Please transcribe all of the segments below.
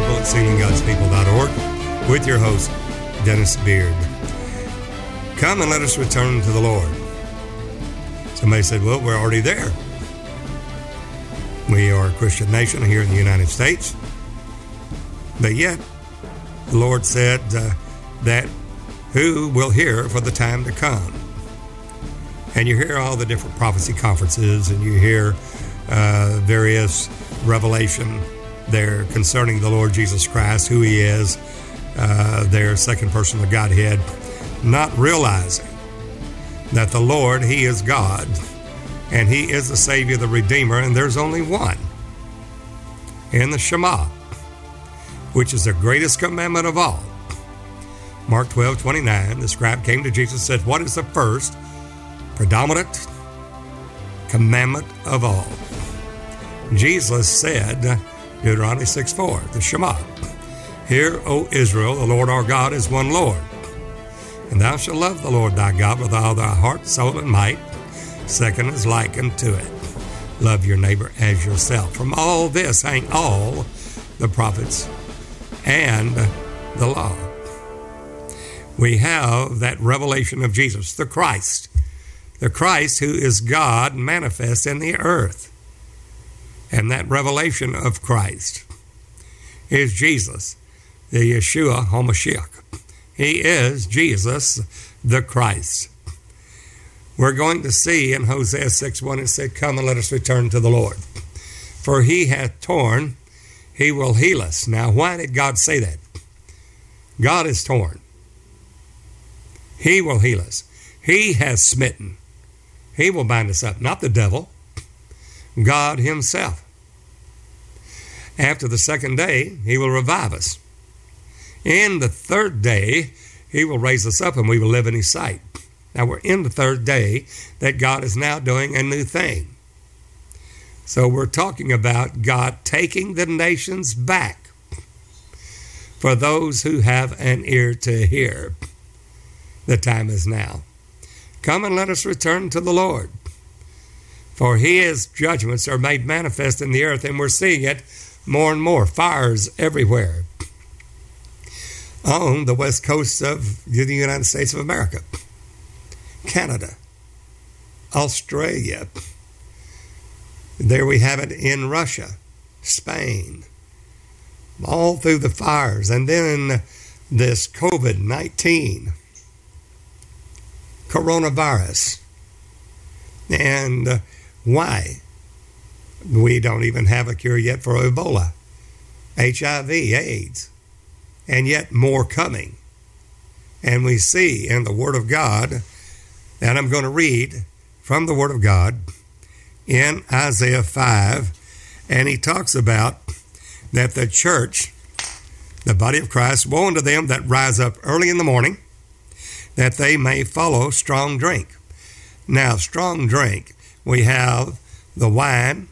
people at sealinggodspeople.org with your host, Dennis Beard. Come and let us return to the Lord. Somebody said, Well, we're already there. We are a Christian nation here in the United States. But yet, the Lord said uh, that who will hear for the time to come? And you hear all the different prophecy conferences and you hear uh, various revelation there concerning the Lord Jesus Christ, who He is, uh, their second person of Godhead, not realizing that the Lord, He is God, and He is the Savior, the Redeemer, and there's only one in the Shema, which is the greatest commandment of all. Mark 12, 29, the scribe came to Jesus and said, What is the first, predominant commandment of all? Jesus said, Deuteronomy 6 4, the Shema. Hear, O Israel, the Lord our God is one Lord. And thou shalt love the Lord thy God with all thy heart, soul, and might. Second is likened to it. Love your neighbor as yourself. From all this hang all the prophets and the law. We have that revelation of Jesus, the Christ, the Christ who is God manifest in the earth. And that revelation of Christ is Jesus, the Yeshua HaMashiach. He is Jesus the Christ. We're going to see in Hosea 6 1 it said, Come and let us return to the Lord. For he hath torn, he will heal us. Now, why did God say that? God is torn. He will heal us. He has smitten. He will bind us up, not the devil. God Himself. After the second day, He will revive us. In the third day, He will raise us up and we will live in His sight. Now we're in the third day that God is now doing a new thing. So we're talking about God taking the nations back for those who have an ear to hear. The time is now. Come and let us return to the Lord. For his judgments are made manifest in the earth, and we're seeing it more and more. Fires everywhere on the west coast of the United States of America, Canada, Australia. There we have it in Russia, Spain, all through the fires. And then this COVID 19 coronavirus. And why? We don't even have a cure yet for Ebola, HIV, AIDS, and yet more coming. And we see in the Word of God, and I'm going to read from the Word of God in Isaiah 5, and he talks about that the church, the body of Christ, woe unto them that rise up early in the morning that they may follow strong drink. Now, strong drink, we have the wine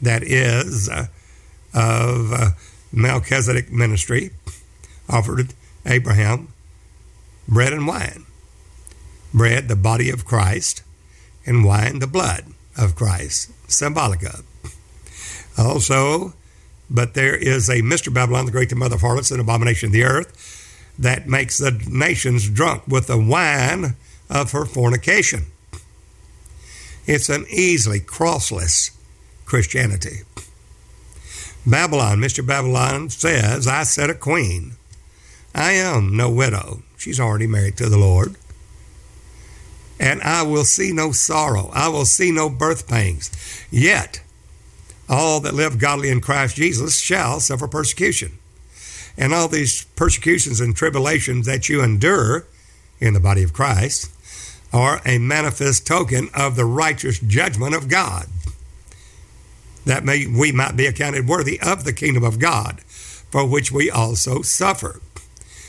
that is uh, of uh, Melchizedek ministry, offered Abraham bread and wine. Bread, the body of Christ, and wine, the blood of Christ, symbolic of. Also, but there is a Mystery Babylon, the great mother of harlots and abomination of the earth, that makes the nations drunk with the wine of her fornication. It's an easily crossless Christianity. Babylon, Mystery Babylon says, I set a queen. I am no widow. She's already married to the Lord. And I will see no sorrow. I will see no birth pangs. Yet, all that live godly in Christ Jesus shall suffer persecution and all these persecutions and tribulations that you endure in the body of Christ are a manifest token of the righteous judgment of God. That may, we might be accounted worthy of the kingdom of God, for which we also suffer,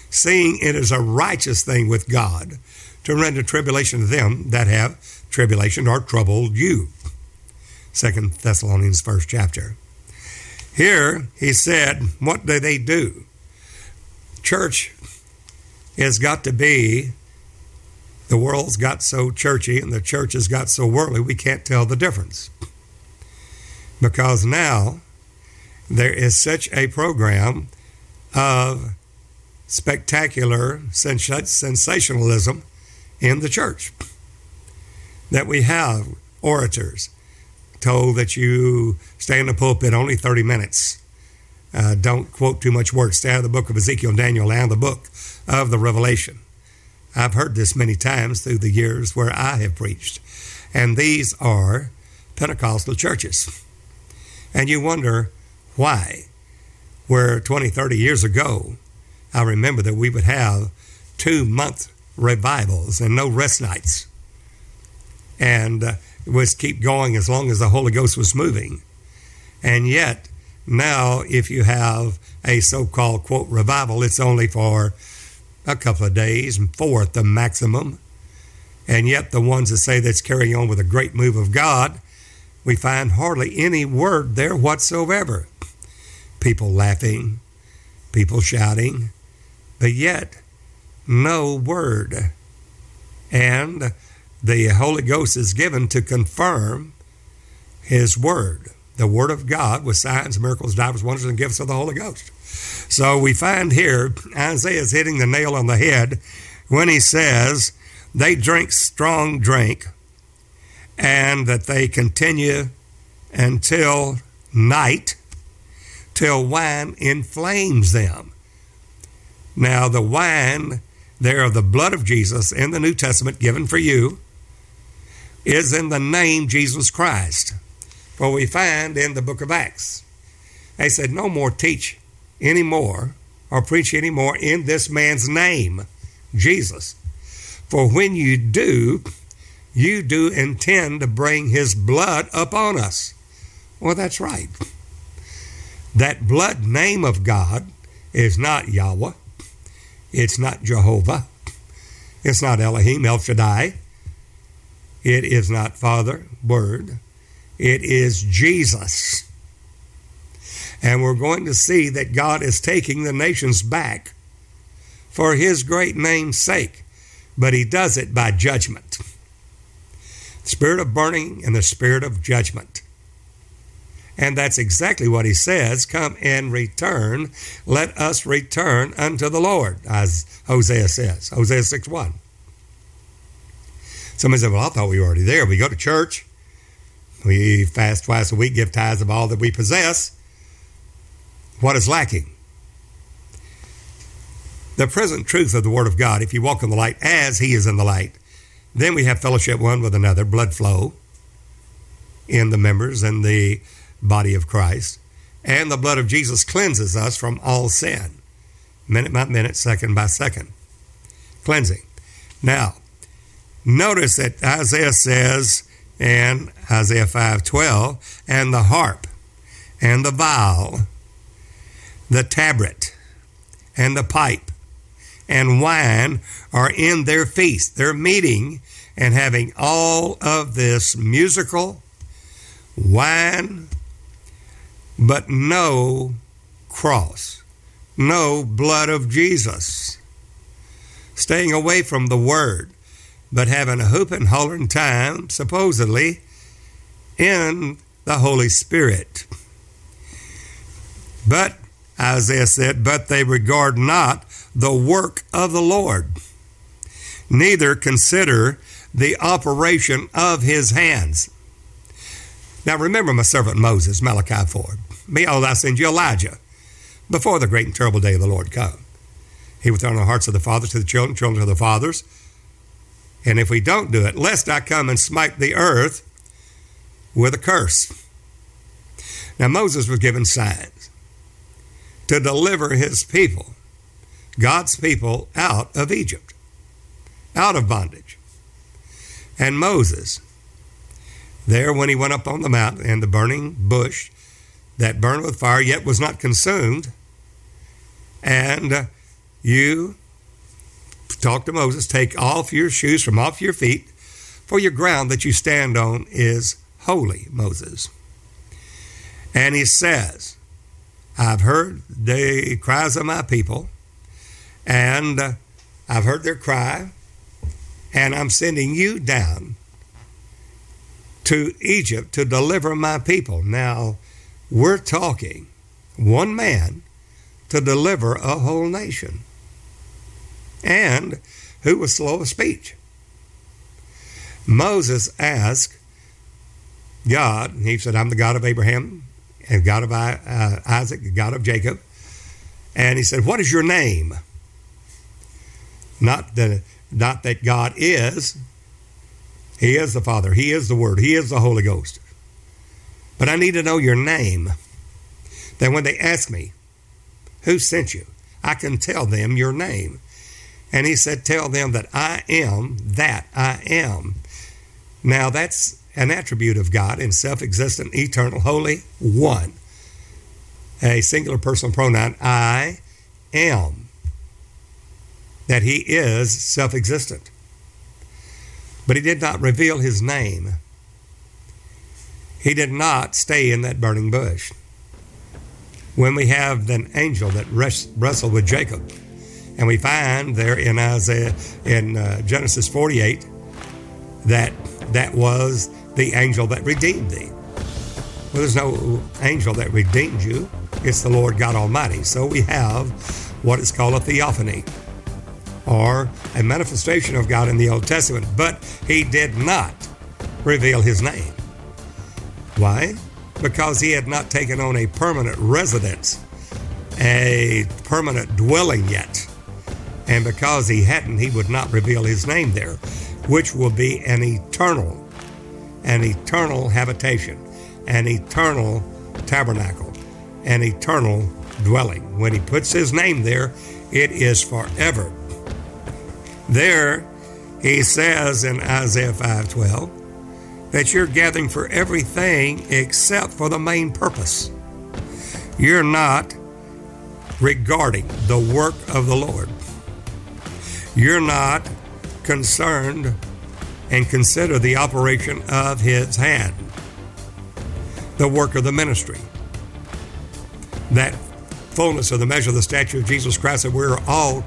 seeing it is a righteous thing with God to render tribulation to them that have tribulation or troubled you. Second Thessalonians first chapter. Here he said, What do they do? church has got to be the world's got so churchy and the church has got so worldly we can't tell the difference because now there is such a program of spectacular sensationalism in the church. That we have orators told that you stay in the pulpit only 30 minutes. Uh, don't quote too much words. Stay out of the book of Ezekiel, Daniel, and the book of the Revelation. I've heard this many times through the years where I have preached. And these are Pentecostal churches. And you wonder why. Where 20, 30 years ago, I remember that we would have two month revivals and no rest nights. And uh, was keep going as long as the Holy Ghost was moving. And yet, now, if you have a so called quote revival, it's only for a couple of days, and four at the maximum. And yet, the ones that say that's carrying on with a great move of God, we find hardly any word there whatsoever. People laughing, people shouting, but yet no word. And the Holy Ghost is given to confirm His Word, the Word of God, with signs, miracles, divers, wonders, and gifts of the Holy Ghost. So we find here Isaiah is hitting the nail on the head when he says, They drink strong drink, and that they continue until night, till wine inflames them. Now, the wine there of the blood of Jesus in the New Testament given for you is in the name Jesus Christ. For we find in the book of Acts, they said, No more teach anymore or preach anymore in this man's name, Jesus. For when you do, you do intend to bring his blood upon us. Well, that's right. That blood name of God is not Yahweh, it's not Jehovah. It's not Elohim, El Shaddai. It is not Father, Word. It is Jesus. And we're going to see that God is taking the nations back for His great name's sake. But He does it by judgment. Spirit of burning and the spirit of judgment. And that's exactly what he says come and return. Let us return unto the Lord, as Hosea says. Hosea 6 1. Somebody said, Well, I thought we were already there. We go to church, we fast twice a week, give tithes of all that we possess. What is lacking? The present truth of the Word of God, if you walk in the light as He is in the light, then we have fellowship one with another, blood flow in the members and the body of Christ. And the blood of Jesus cleanses us from all sin, minute by minute, second by second. Cleansing. Now, notice that Isaiah says in Isaiah 5:12, and the harp, and the viol, the tabret, and the pipe, and wine are in their feast. They're meeting and having all of this musical wine but no cross, no blood of Jesus. Staying away from the Word, but having a hoop and hollering time, supposedly, in the Holy Spirit. But, Isaiah said, but they regard not the work of the Lord, neither consider the operation of his hands. Now remember my servant Moses, Malachi 4. Behold, I send you Elijah before the great and terrible day of the Lord come. He will turn the hearts of the fathers to the children, children to the fathers. And if we don't do it, lest I come and smite the earth with a curse. Now, Moses was given signs to deliver his people, God's people, out of Egypt, out of bondage. And Moses, there when he went up on the mountain and the burning bush that burned with fire yet was not consumed. And you talk to Moses, take off your shoes from off your feet, for your ground that you stand on is holy, Moses. And he says, I've heard the cries of my people, and uh, I've heard their cry, and I'm sending you down to Egypt to deliver my people. Now, we're talking one man to deliver a whole nation, and who was slow of speech. Moses asked God, he said, I'm the God of Abraham and God of uh, Isaac, God of Jacob. And he said, What is your name? Not that, not that God is. He is the Father. He is the Word. He is the Holy Ghost. But I need to know your name. That when they ask me, Who sent you? I can tell them your name. And he said, Tell them that I am that I am. Now that's an attribute of God in self existent, eternal, holy, one. A singular personal pronoun, I am. That he is self existent. But he did not reveal his name. He did not stay in that burning bush. When we have an angel that wrestled with Jacob, and we find there in Isaiah, in uh, Genesis 48, that that was the angel that redeemed thee. Well, there's no angel that redeemed you. It's the Lord God Almighty. So we have what is called a theophany, or a manifestation of God in the Old Testament, but he did not reveal his name. Why? Because he had not taken on a permanent residence, a permanent dwelling yet. And because he hadn't, he would not reveal his name there, which will be an eternal, an eternal habitation, an eternal tabernacle, an eternal dwelling. When he puts his name there, it is forever. There, he says in Isaiah 5:12 that you're gathering for everything except for the main purpose. You're not regarding the work of the Lord. You're not concerned and consider the operation of his hand, the work of the ministry. That fullness of the measure of the stature of Jesus Christ, that we're all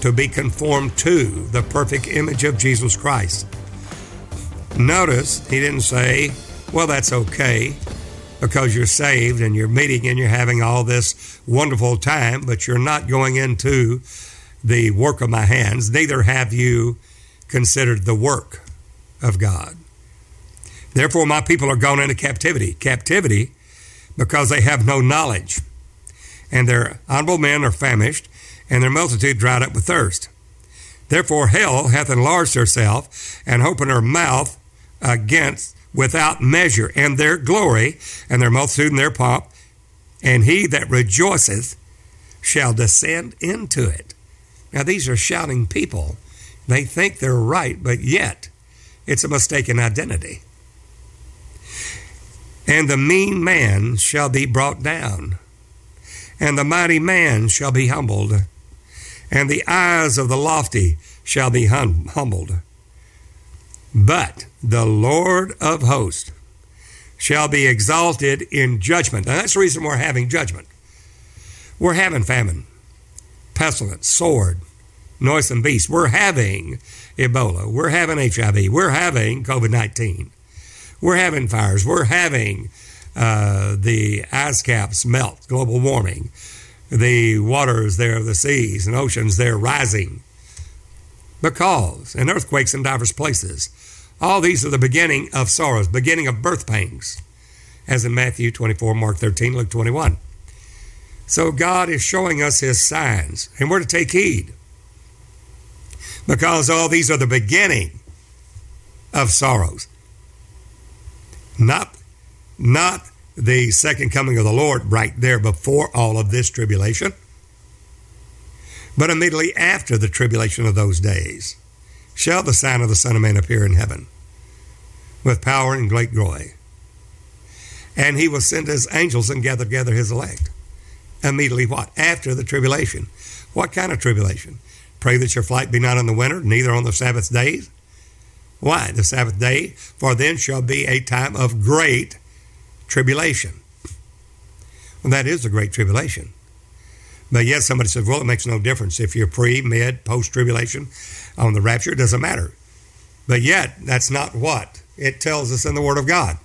to be conformed to the perfect image of Jesus Christ. Notice he didn't say, well, that's okay because you're saved and you're meeting and you're having all this wonderful time, but you're not going into the work of my hands, neither have you considered the work of God. Therefore, my people are gone into captivity. Captivity because they have no knowledge, and their honorable men are famished, and their multitude dried up with thirst. Therefore, hell hath enlarged herself, and opened her mouth against without measure, and their glory, and their multitude, and their pomp, and he that rejoiceth shall descend into it. Now, these are shouting people. They think they're right, but yet it's a mistaken identity. And the mean man shall be brought down, and the mighty man shall be humbled, and the eyes of the lofty shall be hum- humbled. But the Lord of hosts shall be exalted in judgment. And that's the reason we're having judgment. We're having famine pestilence, sword, noisome beast. We're having Ebola. We're having HIV. We're having COVID 19. We're having fires. We're having uh, the ice caps melt, global warming. The waters there the seas and oceans there rising because, and earthquakes in diverse places. All these are the beginning of sorrows, beginning of birth pangs, as in Matthew 24, Mark 13, Luke 21. So God is showing us his signs, and we're to take heed. Because all these are the beginning of sorrows. Not, not the second coming of the Lord right there before all of this tribulation, but immediately after the tribulation of those days shall the sign of the Son of Man appear in heaven with power and great glory. And he will send his angels and gather together his elect immediately what? After the tribulation. What kind of tribulation? Pray that your flight be not in the winter, neither on the Sabbath days. Why? The Sabbath day, for then shall be a time of great tribulation. Well, that is the great tribulation. But yet somebody says, well, it makes no difference if you're pre, mid, post tribulation on the rapture, it doesn't matter. But yet, that's not what it tells us in the Word of God.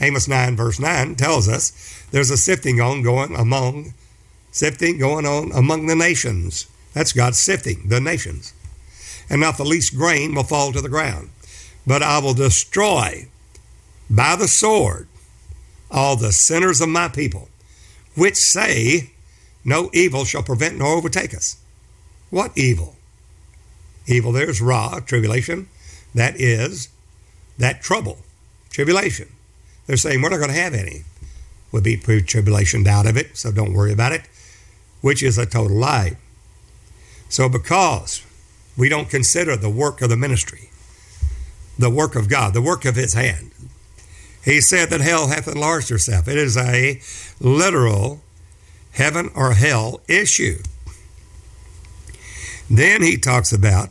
Amos 9, verse 9 tells us there's a sifting on going among Sifting going on among the nations. That's God sifting the nations. And not the least grain will fall to the ground. But I will destroy by the sword all the sinners of my people, which say, No evil shall prevent nor overtake us. What evil? Evil there's Ra, tribulation. That is that trouble, tribulation. They're saying we're not going to have any. We'll be pre tribulation out of it, so don't worry about it, which is a total lie. So because we don't consider the work of the ministry, the work of God, the work of his hand, he said that hell hath enlarged herself. It is a literal heaven or hell issue. Then he talks about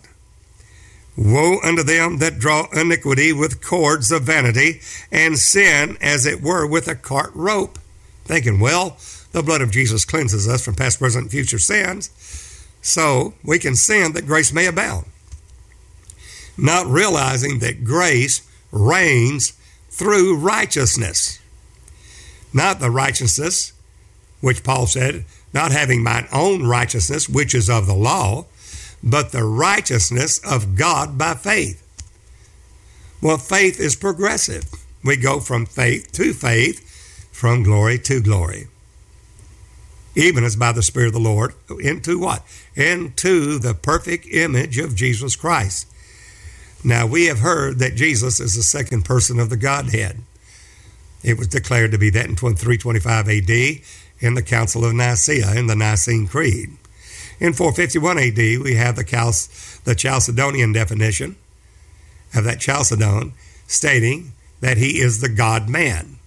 Woe unto them that draw iniquity with cords of vanity, and sin as it were with a cart rope. Thinking, well, the blood of Jesus cleanses us from past, present, and future sins, so we can sin that grace may abound. Not realizing that grace reigns through righteousness. Not the righteousness, which Paul said, not having mine own righteousness, which is of the law, but the righteousness of God by faith. Well, faith is progressive. We go from faith to faith, from glory to glory. Even as by the Spirit of the Lord, into what? Into the perfect image of Jesus Christ. Now, we have heard that Jesus is the second person of the Godhead. It was declared to be that in 325 AD in the Council of Nicaea in the Nicene Creed. In 451 AD, we have the, Chalcedonian definition of that Chalcedon stating that he is the God man.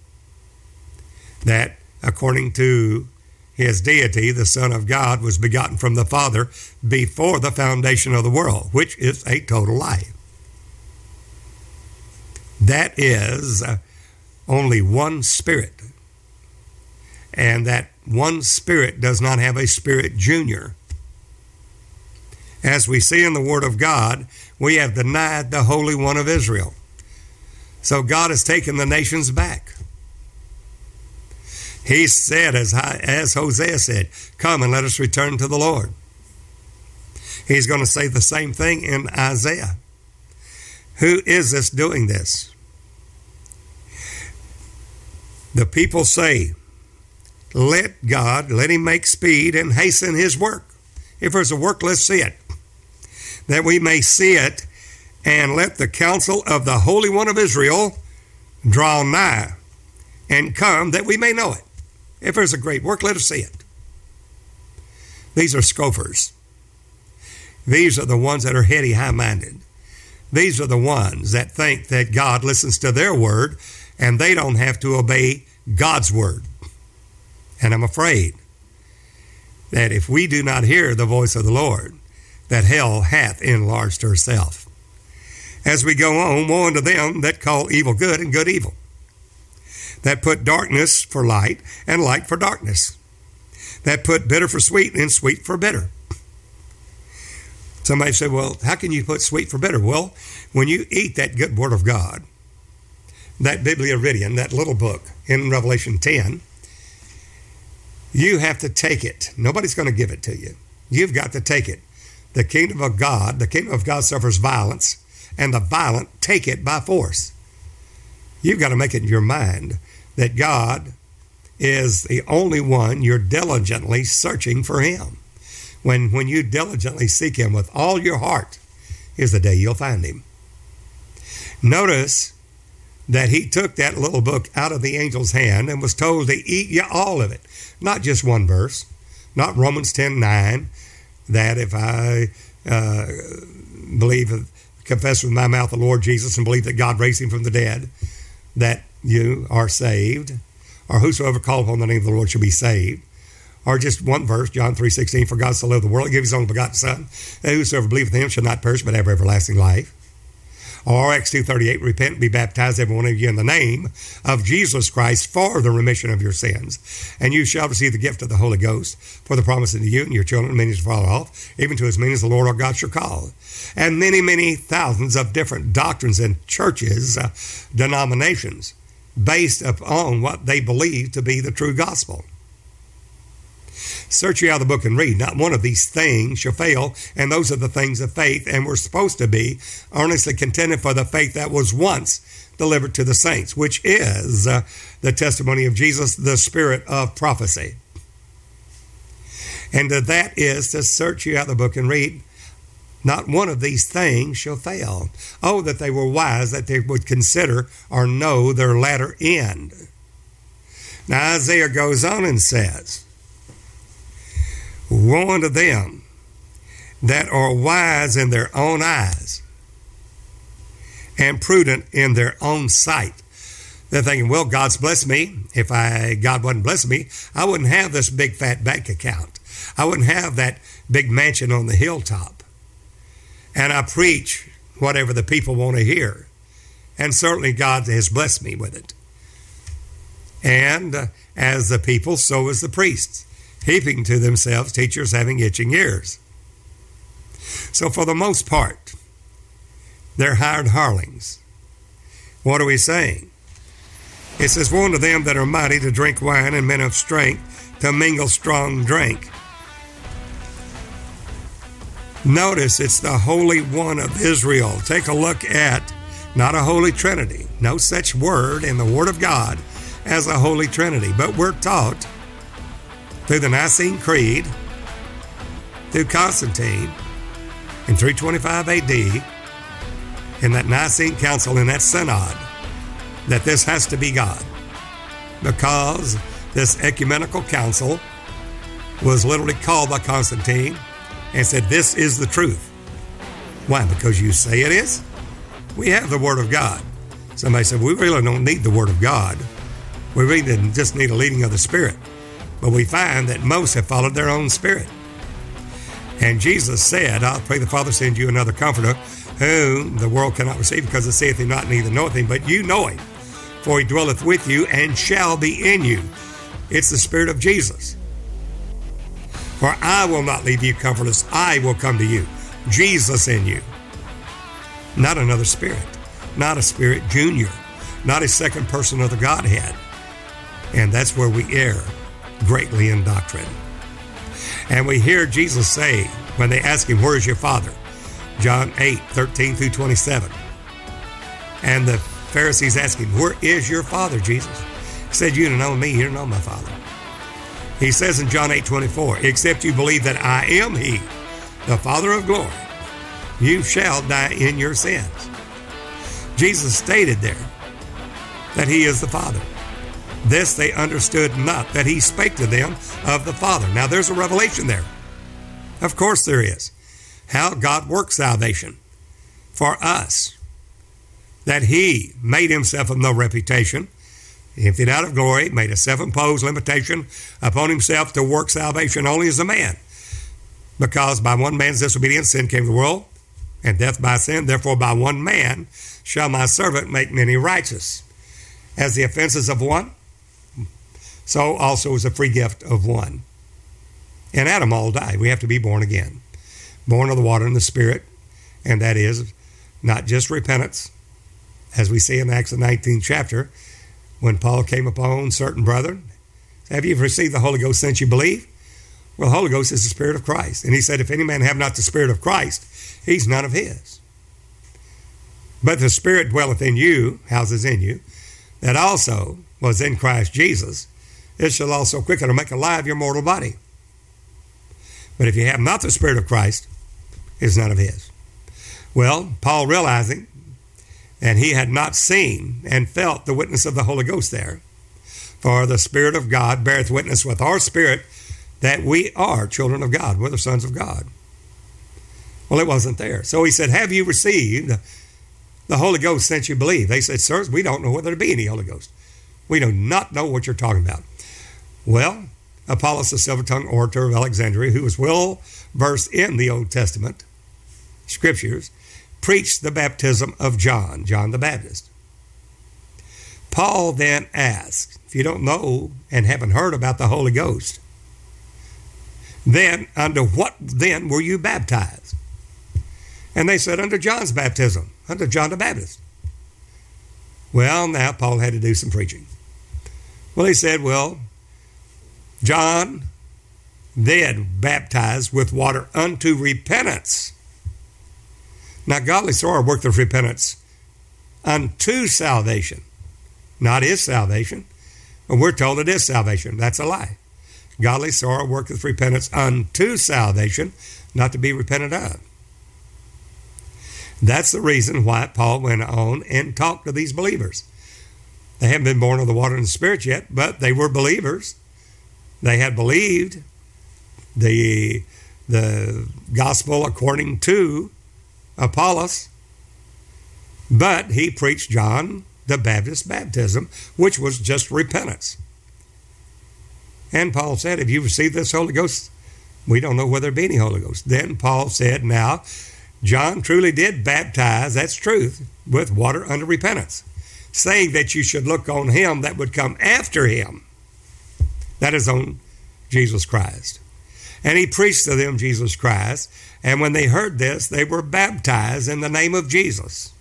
That according to his deity, the Son of God was begotten from the Father before the foundation of the world, which is a total lie. That is uh, only one spirit. And that one spirit does not have a spirit junior. As we see in the Word of God, we have denied the Holy One of Israel. So God has taken the nations back. He said, as, as Hosea said, Come and let us return to the Lord. He's going to say the same thing in Isaiah. Who is this doing this? The people say, Let God, let him make speed and hasten his work. If there's a work, let's see it. That we may see it, and let the counsel of the Holy One of Israel draw nigh and come that we may know it. If there's a great work, let us see it. These are scoffers. These are the ones that are heady, high minded. These are the ones that think that God listens to their word and they don't have to obey God's word. And I'm afraid that if we do not hear the voice of the Lord, that hell hath enlarged herself. As we go on, woe unto them that call evil good and good evil, that put darkness for light and light for darkness, that put bitter for sweet and sweet for bitter. Somebody said, well, how can you put sweet for bitter? Well, when you eat that good word of God, that biblaridion, that little book in Revelation 10, you have to take it. Nobody's going to give it to you. You've got to take it. The kingdom of God, the kingdom of God suffers violence, and the violent take it by force. You've got to make it in your mind that God is the only one you're diligently searching for Him. When, when you diligently seek Him with all your heart, is the day you'll find Him. Notice that he took that little book out of the angel's hand and was told to eat you all of it. Not just one verse, not Romans 10 9, that if I uh, believe, confess with my mouth the Lord Jesus and believe that God raised him from the dead, that you are saved, or whosoever called upon the name of the Lord shall be saved. Or just one verse, John 3 16, for God so loved the world, he gave his only begotten Son, that whosoever believeth in him shall not perish but have everlasting life. Or Acts 2.38, repent and be baptized, every one of you, in the name of Jesus Christ for the remission of your sins. And you shall receive the gift of the Holy Ghost for the promise unto you and your children, many to follow off, even to as many as the Lord our God shall call. And many, many thousands of different doctrines and churches, uh, denominations, based upon what they believe to be the true gospel. Search you out the book and read. Not one of these things shall fail, and those are the things of faith, and we're supposed to be earnestly contending for the faith that was once delivered to the saints, which is uh, the testimony of Jesus, the spirit of prophecy. And that is to search you out the book and read. Not one of these things shall fail. Oh, that they were wise, that they would consider or know their latter end. Now, Isaiah goes on and says, Woe unto them that are wise in their own eyes and prudent in their own sight. They're thinking, well, God's blessed me. If I God wasn't blessing me, I wouldn't have this big fat bank account. I wouldn't have that big mansion on the hilltop. And I preach whatever the people want to hear. And certainly God has blessed me with it. And uh, as the people, so is the priests, heaping to themselves teachers having itching ears. So, for the most part, they're hired harlings. What are we saying? It says, Woe to them that are mighty to drink wine and men of strength to mingle strong drink. Notice it's the Holy One of Israel. Take a look at not a Holy Trinity, no such word in the Word of God as a Holy Trinity, but we're taught through the Nicene Creed, through Constantine in 325 AD, in that Nicene Council, in that Synod, that this has to be God. Because this ecumenical council was literally called by Constantine and said, This is the truth. Why? Because you say it is? We have the Word of God. Somebody said, We really don't need the Word of God. We really just need a leading of the Spirit. But we find that most have followed their own spirit. And Jesus said, I'll pray the Father send you another comforter whom the world cannot receive because it saith him not, neither knoweth him, but you know him. For he dwelleth with you and shall be in you. It's the Spirit of Jesus. For I will not leave you comfortless, I will come to you. Jesus in you. Not another spirit, not a spirit junior, not a second person of the Godhead. And that's where we err greatly in doctrine. And we hear Jesus say, when they ask him, Where is your Father? John 8, 13 through 27. And the Pharisees ask him, Where is your Father, Jesus? He said, You don't know me, you don't know my Father. He says in John 8, 24, Except you believe that I am He, the Father of glory, you shall die in your sins. Jesus stated there that He is the Father. This they understood not, that He spake to them of the Father. Now there's a revelation there. Of course there is how God works salvation for us. That He made Himself of no reputation, emptied out of glory, made a self imposed limitation upon Himself to work salvation only as a man. Because by one man's disobedience sin came to the world, and death by sin, therefore by one man shall my servant make many righteous. As the offenses of one, so also is the free gift of one. And Adam all died. We have to be born again born of the water and the Spirit, and that is not just repentance, as we see in Acts the 19th chapter, when Paul came upon certain brethren. Have you received the Holy Ghost since you believe? Well, the Holy Ghost is the Spirit of Christ. And he said, If any man have not the Spirit of Christ, he's none of his. But the Spirit dwelleth in you, houses in you, that also was in Christ Jesus. It shall also quicken or make alive your mortal body. But if you have not the Spirit of Christ, is none of his. Well, Paul realizing that he had not seen and felt the witness of the Holy Ghost there, for the Spirit of God beareth witness with our spirit that we are children of God, we're the sons of God. Well, it wasn't there. So he said, Have you received the Holy Ghost since you believe? They said, Sirs, we don't know whether there be any Holy Ghost. We do not know what you're talking about. Well, Apollos, the silver tongued orator of Alexandria, who was well versed in the Old Testament scriptures, preached the baptism of John, John the Baptist. Paul then asked, if you don't know and haven't heard about the Holy Ghost, then under what then were you baptized? And they said, under John's baptism, under John the Baptist. Well, now Paul had to do some preaching. Well, he said, well, John then baptized with water unto repentance. Now, godly sorrow worketh repentance unto salvation, not is salvation. And we're told it is salvation. That's a lie. Godly sorrow worketh repentance unto salvation, not to be repented of. That's the reason why Paul went on and talked to these believers. They haven't been born of the water and the Spirit yet, but they were believers. They had believed the, the gospel according to Apollos, but he preached John the Baptist baptism, which was just repentance. And Paul said, If you receive this Holy Ghost, we don't know whether there be any Holy Ghost. Then Paul said, Now, John truly did baptize, that's truth, with water under repentance, saying that you should look on him that would come after him. That is on Jesus Christ. And he preached to them Jesus Christ. And when they heard this, they were baptized in the name of Jesus.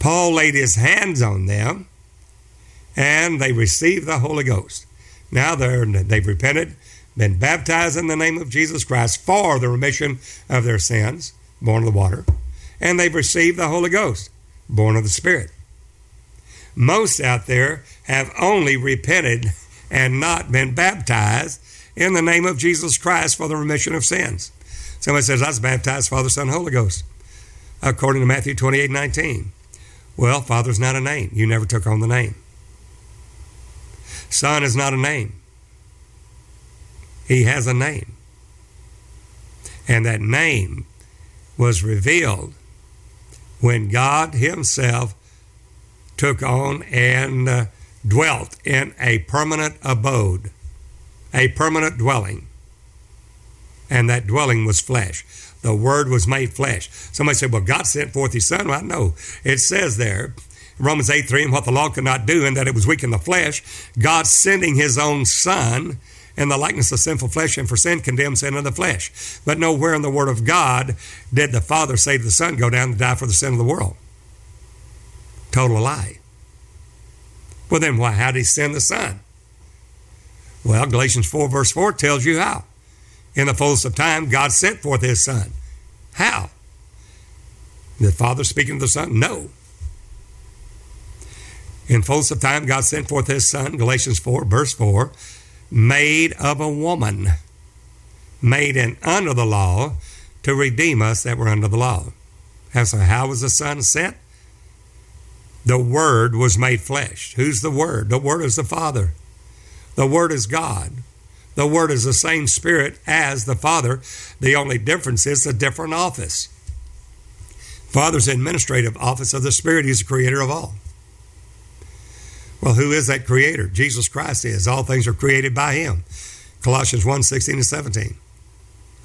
Paul laid his hands on them and they received the Holy Ghost. Now they've repented, been baptized in the name of Jesus Christ for the remission of their sins, born of the water, and they've received the Holy Ghost, born of the Spirit. Most out there have only repented and not been baptized in the name of Jesus Christ for the remission of sins. Somebody says, I was baptized, Father, Son, Holy Ghost, according to Matthew 28 19. Well, Father's not a name. You never took on the name. Son is not a name. He has a name. And that name was revealed when God Himself took on and uh, dwelt in a permanent abode, a permanent dwelling. And that dwelling was flesh. The Word was made flesh. Somebody said, Well, God sent forth His Son. Well, no. It says there, Romans 8 3, and what the law could not do, and that it was weak in the flesh, God sending His own Son in the likeness of sinful flesh, and for sin condemned sin of the flesh. But nowhere in the Word of God did the Father say to the Son, Go down and die for the sin of the world. Total lie. Well, then why? How did He send the Son? Well, Galatians 4, verse 4 tells you how. In the fullness of time, God sent forth His Son. How? The Father speaking to the Son? No. In fullness of time, God sent forth His Son, Galatians 4, verse 4, made of a woman, made in under the law, to redeem us that were under the law. And so, how was the Son sent? The Word was made flesh. Who's the Word? The Word is the Father. The Word is God. The Word is the same Spirit as the Father. The only difference is a different office. Father's administrative office of the Spirit. He's the creator of all. Well, who is that creator? Jesus Christ is. All things are created by him. Colossians 1 16 and 17.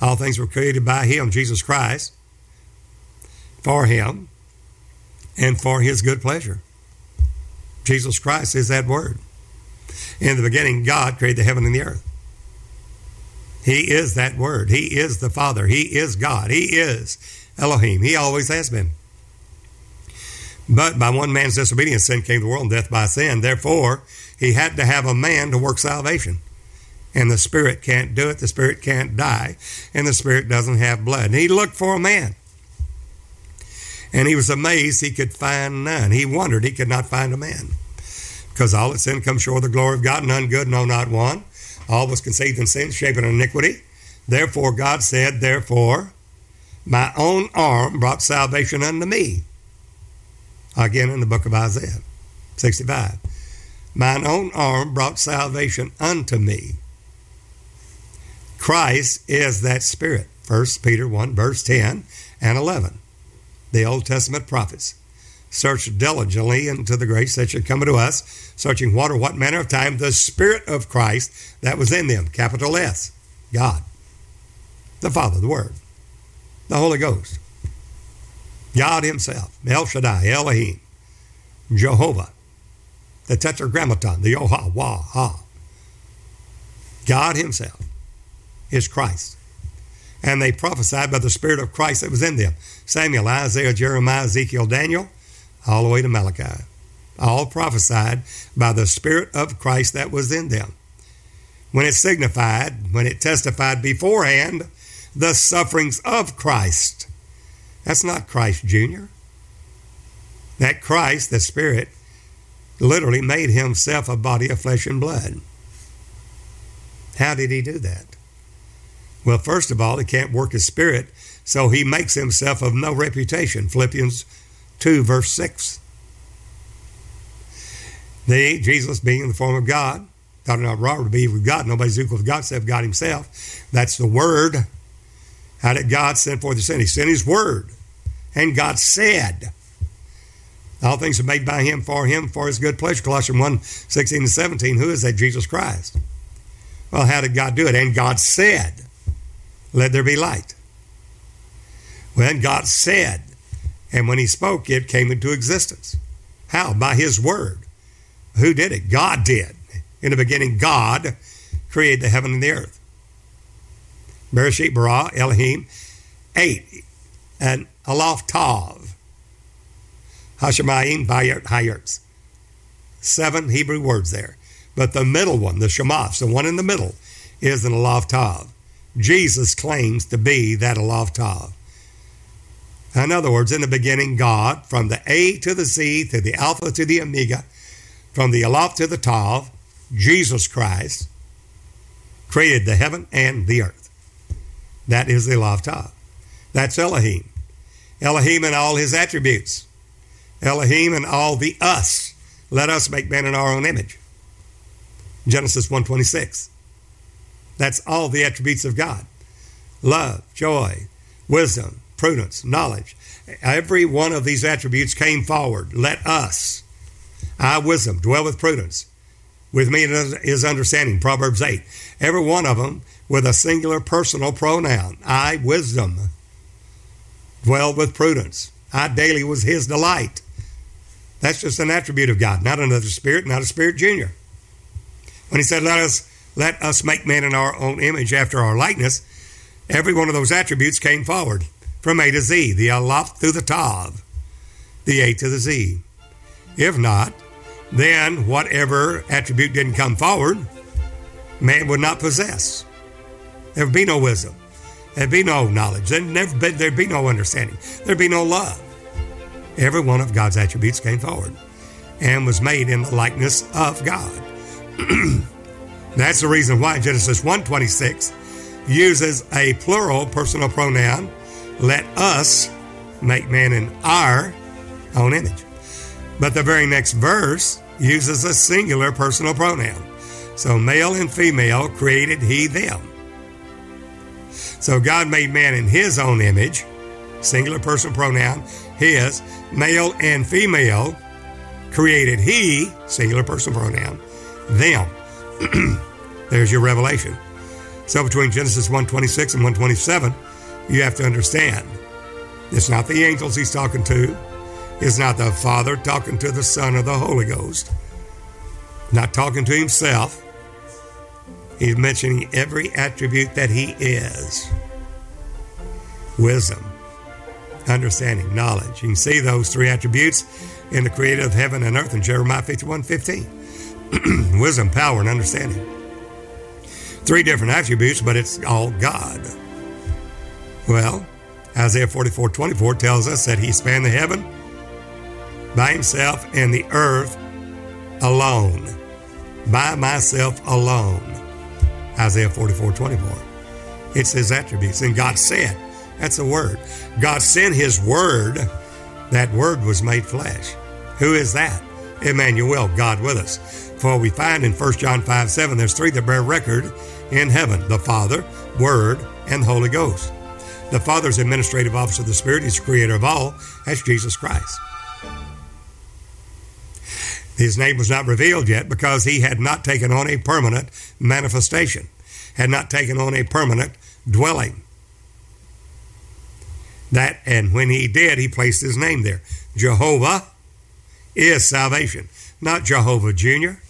All things were created by him, Jesus Christ, for him, and for his good pleasure. Jesus Christ is that word. In the beginning, God created the heaven and the earth. He is that word. He is the Father. He is God. He is Elohim. He always has been. But by one man's disobedience, sin came to the world, and death by sin. Therefore, he had to have a man to work salvation. And the Spirit can't do it. The Spirit can't die. And the Spirit doesn't have blood. And he looked for a man. And he was amazed he could find none. He wondered he could not find a man. Because all that sin comes short of the glory of God, none good, no, not one. All was conceived in sin, shaping in iniquity. Therefore, God said, Therefore, my own arm brought salvation unto me. Again in the book of Isaiah 65. Mine own arm brought salvation unto me. Christ is that Spirit. 1 Peter 1, verse 10 and 11. The Old Testament prophets searched diligently into the grace that should come to us, searching what or what manner of time the Spirit of Christ that was in them, capital S, God, the Father, the Word, the Holy Ghost, God Himself, El Shaddai, Elohim, Jehovah, the Tetragrammaton, the Yoha, Wah, Ha. God Himself is Christ. And they prophesied by the Spirit of Christ that was in them. Samuel, Isaiah, Jeremiah, Ezekiel, Daniel, all the way to Malachi. All prophesied by the Spirit of Christ that was in them. when it signified, when it testified beforehand, the sufferings of Christ. That's not Christ Jr. That Christ, the Spirit, literally made himself a body of flesh and blood. How did he do that? Well, first of all, he can't work his spirit, so he makes himself of no reputation. Philippians 2, verse 6. They, Jesus being in the form of God, thought it not robbery to be with God. Nobody's equal with God except God himself. That's the word. How did God send forth the sin? He sent his word. And God said, all things are made by him, for him, for his good pleasure. Colossians 1, 16 and 17. Who is that? Jesus Christ. Well, how did God do it? And God said, Let there be light. Well, God said, and when He spoke, it came into existence. How? By His Word. Who did it? God did. In the beginning, God created the heaven and the earth. Bereshit bara Elohim, eight, and Aleph Tav, Hashemayim Vayert Hayerts. Seven Hebrew words there. But the middle one, the Shemash, the one in the middle, is an Aleph Tav. Jesus claims to be that Aleph Tav. In other words, in the beginning, God, from the A to the Z to the Alpha to the Omega, from the Aleph to the Tav, Jesus Christ, created the heaven and the earth. That is the Aleph Tav. That's Elohim. Elohim and all his attributes. Elohim and all the us. Let us make man in our own image. Genesis 1:26. That's all the attributes of God. Love, joy, wisdom, prudence, knowledge. Every one of these attributes came forward. Let us, I wisdom, dwell with prudence. With me is understanding, Proverbs 8. Every one of them with a singular personal pronoun. I wisdom, dwell with prudence. I daily was his delight. That's just an attribute of God, not another spirit, not a spirit junior. When he said, Let us let us make man in our own image after our likeness, every one of those attributes came forward from A to Z, the Aleph through the Tav, the A to the Z. If not, then whatever attribute didn't come forward, man would not possess. There'd be no wisdom. There'd be no knowledge. There'd, never be, there'd be no understanding. There'd be no love. Every one of God's attributes came forward and was made in the likeness of God. That's the reason why Genesis 1:26 uses a plural personal pronoun, let us make man in our own image. But the very next verse uses a singular personal pronoun. So male and female created he them. So God made man in his own image, singular personal pronoun, his, male and female created he, singular personal pronoun, them. There's your revelation. So between Genesis 126 and 127, you have to understand it's not the angels he's talking to. It's not the Father talking to the Son or the Holy Ghost. Not talking to himself. He's mentioning every attribute that he is wisdom, understanding, knowledge. You can see those three attributes in the creator of heaven and earth in Jeremiah 51 15. wisdom, power, and understanding. Three different attributes, but it's all God. Well, Isaiah 44 24 tells us that he spanned the heaven by himself and the earth alone. By myself alone. Isaiah 44 24. It's his attributes. And God said, that's a word. God sent his word. That word was made flesh. Who is that? Emmanuel, God with us. For we find in 1 John 5 7, there's three that bear record in heaven the Father, Word, and the Holy Ghost. The Father is administrative officer of the Spirit, He's the creator of all. That's Jesus Christ. His name was not revealed yet because he had not taken on a permanent manifestation, had not taken on a permanent dwelling. That and when he did, he placed his name there. Jehovah is salvation, not Jehovah Jr.,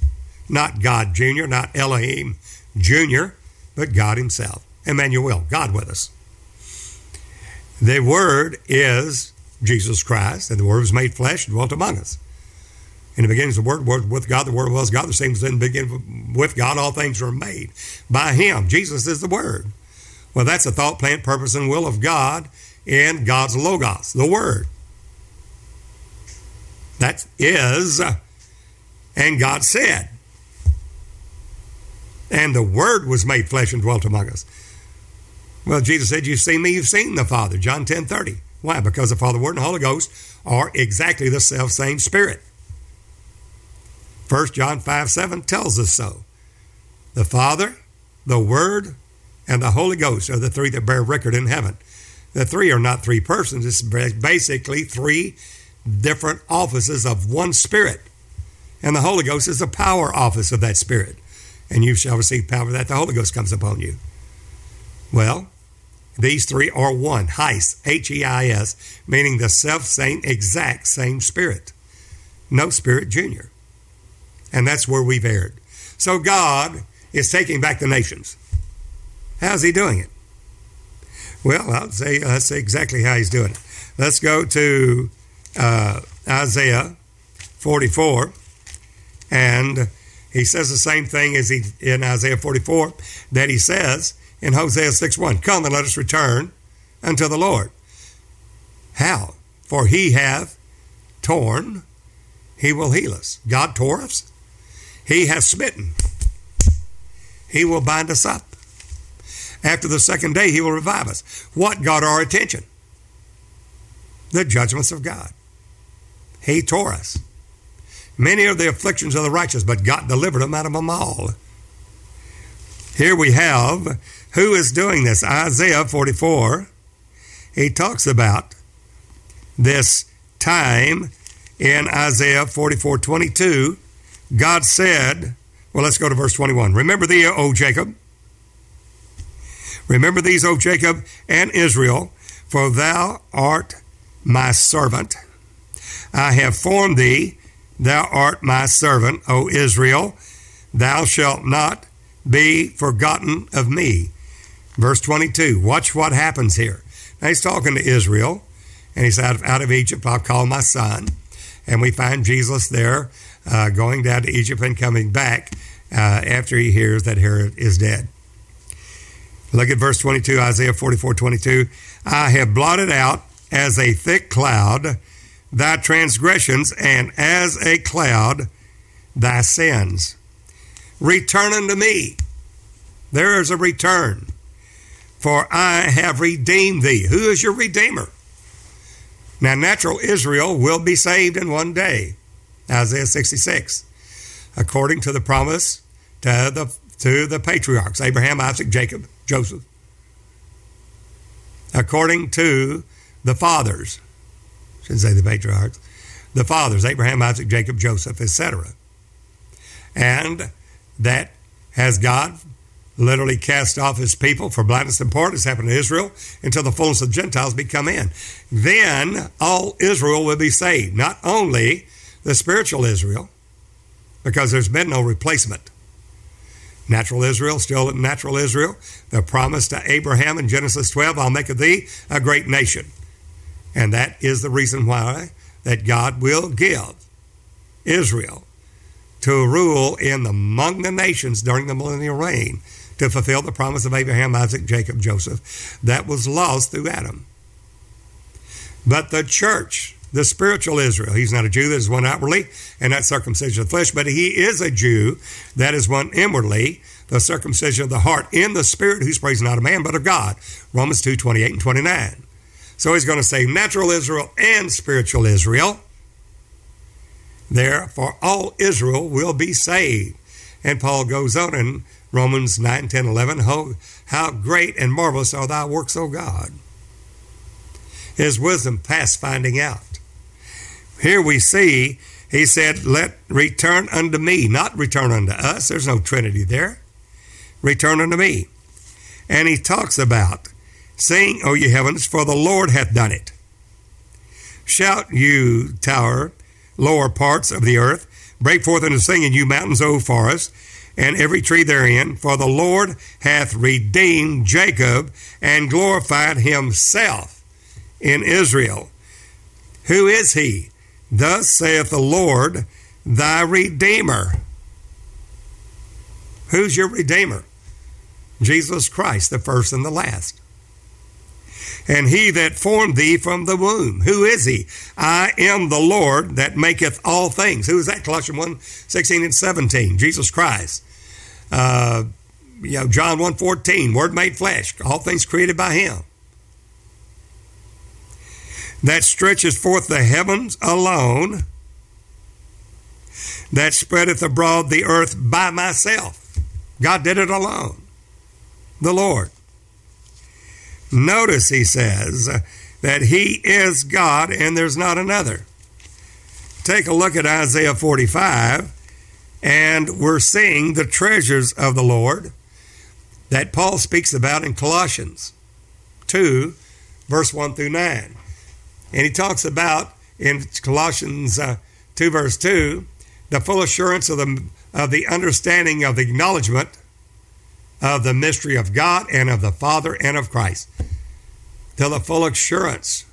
not God Jr., not Elohim Jr., but God Himself. Emmanuel, God with us. The Word is Jesus Christ, and the Word was made flesh and dwelt among us. In the beginning, the Word was with God. The Word was God. The same was in the beginning with God. All things were made by Him. Jesus is the Word. Well, that's a thought, plan, purpose, and will of God in God's Logos, the Word. That is, and God said. And the Word was made flesh and dwelt among us. Well, Jesus said, You've seen me, you've seen the Father. John 10 30. Why? Because the Father, Word, and Holy Ghost are exactly the self same Spirit. 1 John 5 7 tells us so. The Father, the Word, and the Holy Ghost are the three that bear record in heaven. The three are not three persons, it's basically three different offices of one Spirit. And the Holy Ghost is the power office of that Spirit. And you shall receive power that the Holy Ghost comes upon you. Well, these three are one, Heis, H E I S, meaning the self same, exact same Spirit. No Spirit Junior. And that's where we've erred. So God is taking back the nations. How's he doing it? Well, I'll say let's say exactly how he's doing it. Let's go to uh, Isaiah 44, and he says the same thing as he in Isaiah 44 that he says in Hosea 6:1. Come and let us return unto the Lord. How? For he hath torn, he will heal us. God tore us. He hath smitten. He will bind us up. After the second day, He will revive us. What got our attention? The judgments of God. He tore us. Many are the afflictions of the righteous, but God delivered them out of them all. Here we have who is doing this? Isaiah 44. He talks about this time in Isaiah 44 22 God said, well, let's go to verse 21. Remember thee, O Jacob. Remember these, O Jacob and Israel, for thou art my servant. I have formed thee, thou art my servant, O Israel. Thou shalt not be forgotten of me. Verse 22. Watch what happens here. Now he's talking to Israel, and he's out of, out of Egypt. I'll call my son. And we find Jesus there uh, going down to Egypt and coming back uh, after he hears that Herod is dead. Look at verse 22, Isaiah 44 22. I have blotted out as a thick cloud thy transgressions, and as a cloud thy sins. Return unto me. There is a return. For I have redeemed thee. Who is your Redeemer? Now, natural Israel will be saved in one day. Isaiah 66, according to the promise to the, to the patriarchs Abraham, Isaac, Jacob, Joseph. According to the fathers, shouldn't say the patriarchs, the fathers, Abraham, Isaac, Jacob, Joseph, etc. And that has God literally cast off his people for blindness and part, as happened to Israel, until the fullness of Gentiles be come in. Then all Israel will be saved, not only the spiritual Israel, because there's been no replacement. Natural Israel, still natural Israel. The promise to Abraham in Genesis 12, I'll make of thee a great nation. And that is the reason why that God will give Israel to rule in among the nations during the millennial reign to fulfill the promise of Abraham, Isaac, Jacob, Joseph that was lost through Adam. But the church, the spiritual Israel. He's not a Jew that is one outwardly and not circumcision of the flesh, but he is a Jew that is one inwardly, the circumcision of the heart in the spirit, who's praised not of man, but of God. Romans 2 28 and 29. So he's going to say natural Israel and spiritual Israel. Therefore, all Israel will be saved. And Paul goes on in Romans 9, 10, 11, how, how great and marvelous are thy works, O God. His wisdom past finding out. Here we see he said, Let return unto me, not return unto us. There's no Trinity there. Return unto me. And he talks about, Sing, O ye heavens, for the Lord hath done it. Shout, you tower, lower parts of the earth. Break forth into singing, you mountains, O forest, and every tree therein. For the Lord hath redeemed Jacob and glorified himself in Israel. Who is he? Thus saith the Lord thy Redeemer. Who's your Redeemer? Jesus Christ, the first and the last. And he that formed thee from the womb. Who is he? I am the Lord that maketh all things. Who is that? Colossians 1 16 and 17. Jesus Christ. Uh, you know, John 1 14, Word made flesh, all things created by him. That stretches forth the heavens alone, that spreadeth abroad the earth by myself. God did it alone. The Lord. Notice he says that he is God and there's not another. Take a look at Isaiah 45, and we're seeing the treasures of the Lord that Paul speaks about in Colossians 2, verse 1 through 9. And he talks about in Colossians uh, 2, verse 2, the full assurance of the, of the understanding of the acknowledgement of the mystery of God and of the Father and of Christ. To the full assurance,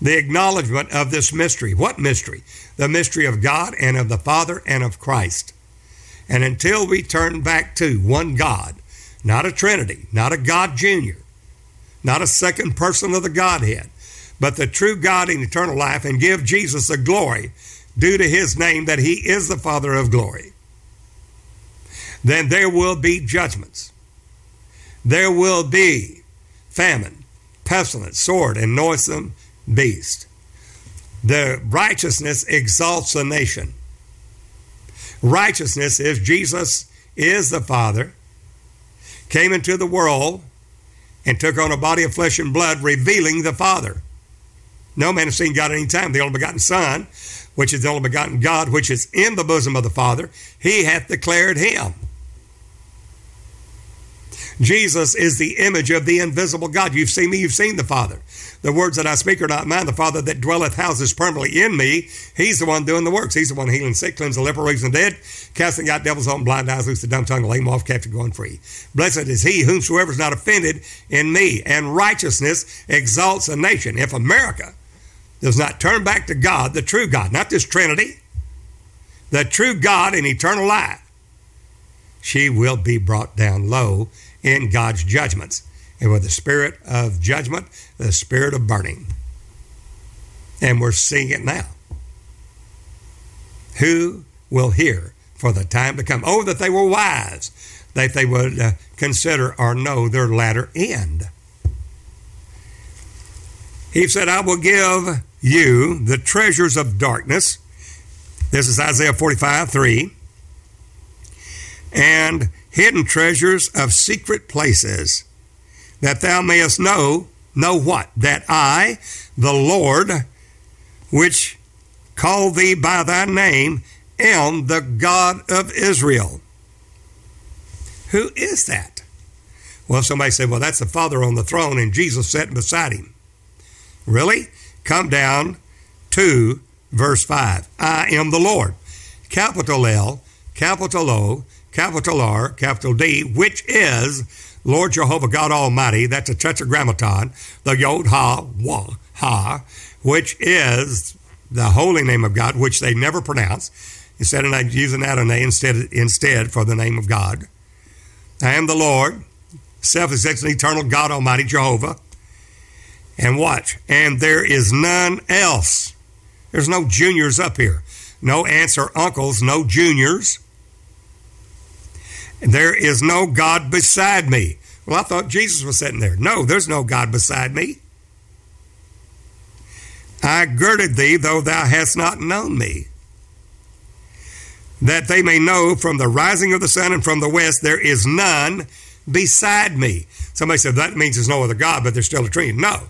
the acknowledgement of this mystery. What mystery? The mystery of God and of the Father and of Christ. And until we turn back to one God, not a Trinity, not a God Junior, not a second person of the Godhead, but the true God in eternal life, and give Jesus the glory due to his name that he is the Father of glory, then there will be judgments. There will be famine, pestilence, sword, and noisome beast. The righteousness exalts a nation righteousness is Jesus is the Father, came into the world and took on a body of flesh and blood, revealing the Father. No man has seen God at any time. The only begotten Son, which is the only begotten God, which is in the bosom of the Father, he hath declared him. Jesus is the image of the invisible God. You've seen me, you've seen the Father. The words that I speak are not mine. The Father that dwelleth houses permanently in me. He's the one doing the works. He's the one healing sick, cleansing the leper, raising the dead, casting out devils, open blind eyes, loose the dumb tongue, lame off, captive going free. Blessed is he whomsoever is not offended in me. And righteousness exalts a nation. If America does not turn back to God, the true God, not this Trinity, the true God in eternal life, she will be brought down low in God's judgments and with the spirit of judgment, the spirit of burning. And we're seeing it now. Who will hear for the time to come? Oh, that they were wise, that they would uh, consider or know their latter end. He said, I will give you the treasures of darkness. This is Isaiah 45 3. And hidden treasures of secret places that thou mayest know, know what? That I, the Lord, which call thee by thy name, am the God of Israel. Who is that? Well, somebody said, well, that's the Father on the throne and Jesus sitting beside him. Really? Come down to verse 5. I am the Lord. Capital L, capital O, capital R, capital D, which is Lord Jehovah God Almighty, that's a tetragrammaton, the Yod Ha Wah Ha, which is the holy name of God, which they never pronounce, instead of using Adonai instead, instead for the name of God. I am the Lord, self existent, eternal God Almighty Jehovah. And watch, and there is none else. There's no juniors up here, no aunts or uncles, no juniors. There is no God beside me. Well, I thought Jesus was sitting there. No, there's no God beside me. I girded thee, though thou hast not known me, that they may know from the rising of the sun and from the west there is none beside me. Somebody said that means there's no other God, but there's still a Trinity. No,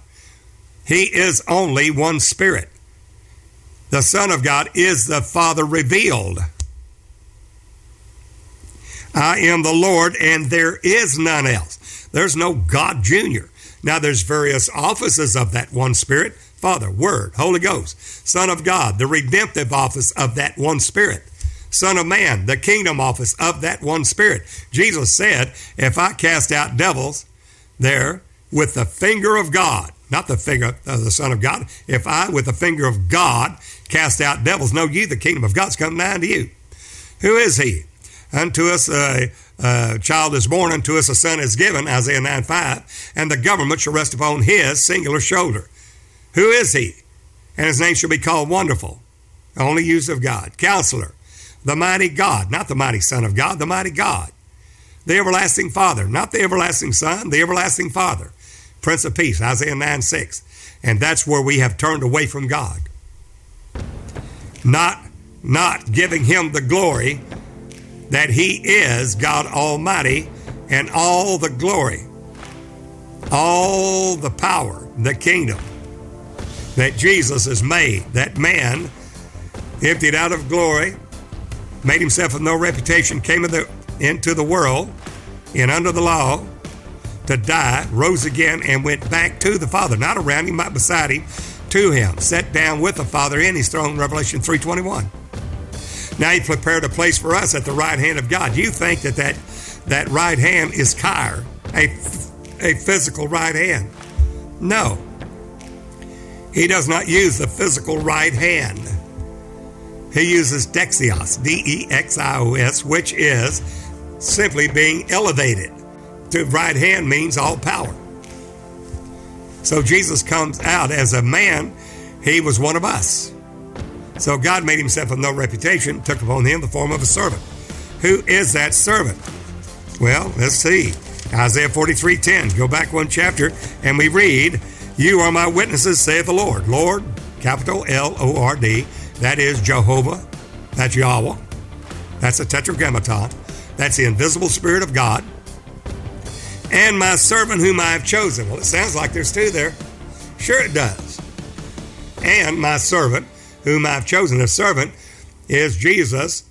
He is only one Spirit. The Son of God is the Father revealed. I am the Lord, and there is none else. There's no God Junior. Now, there's various offices of that one Spirit Father, Word, Holy Ghost, Son of God, the redemptive office of that one Spirit, Son of Man, the kingdom office of that one Spirit. Jesus said, If I cast out devils there with the finger of God, not the finger of uh, the Son of God. If I, with the finger of God, cast out devils, know ye the kingdom of God's come nigh unto you. Who is he? Unto us a, a, child is born, unto us a son is given, Isaiah 9 5, and the government shall rest upon his singular shoulder. Who is he? And his name shall be called Wonderful, only use of God, Counselor, the mighty God, not the mighty Son of God, the mighty God, the everlasting Father, not the everlasting Son, the everlasting Father, Prince of Peace, Isaiah 9 6. And that's where we have turned away from God. Not, not giving him the glory that he is God Almighty and all the glory, all the power, the kingdom that Jesus has made, that man emptied out of glory, made himself of no reputation, came into the world and under the law to die, rose again, and went back to the Father, not around him, but beside him, to him, sat down with the Father in his throne, Revelation 3.21. Now he prepared a place for us at the right hand of God. You think that that, that right hand is Kyr, a, a physical right hand. No. He does not use the physical right hand. He uses Dexios, D E X I O S, which is simply being elevated. The right hand means all power. So Jesus comes out as a man, he was one of us. So God made himself of no reputation, took upon him the form of a servant. Who is that servant? Well, let's see. Isaiah 43:10. Go back one chapter and we read, "You are my witnesses," saith the Lord. Lord, capital L O R D. That is Jehovah. That's Yahweh. That's the Tetragrammaton. That's the invisible Spirit of God. And my servant whom I have chosen. Well, it sounds like there's two there. Sure, it does. And my servant whom I've chosen. The servant is Jesus,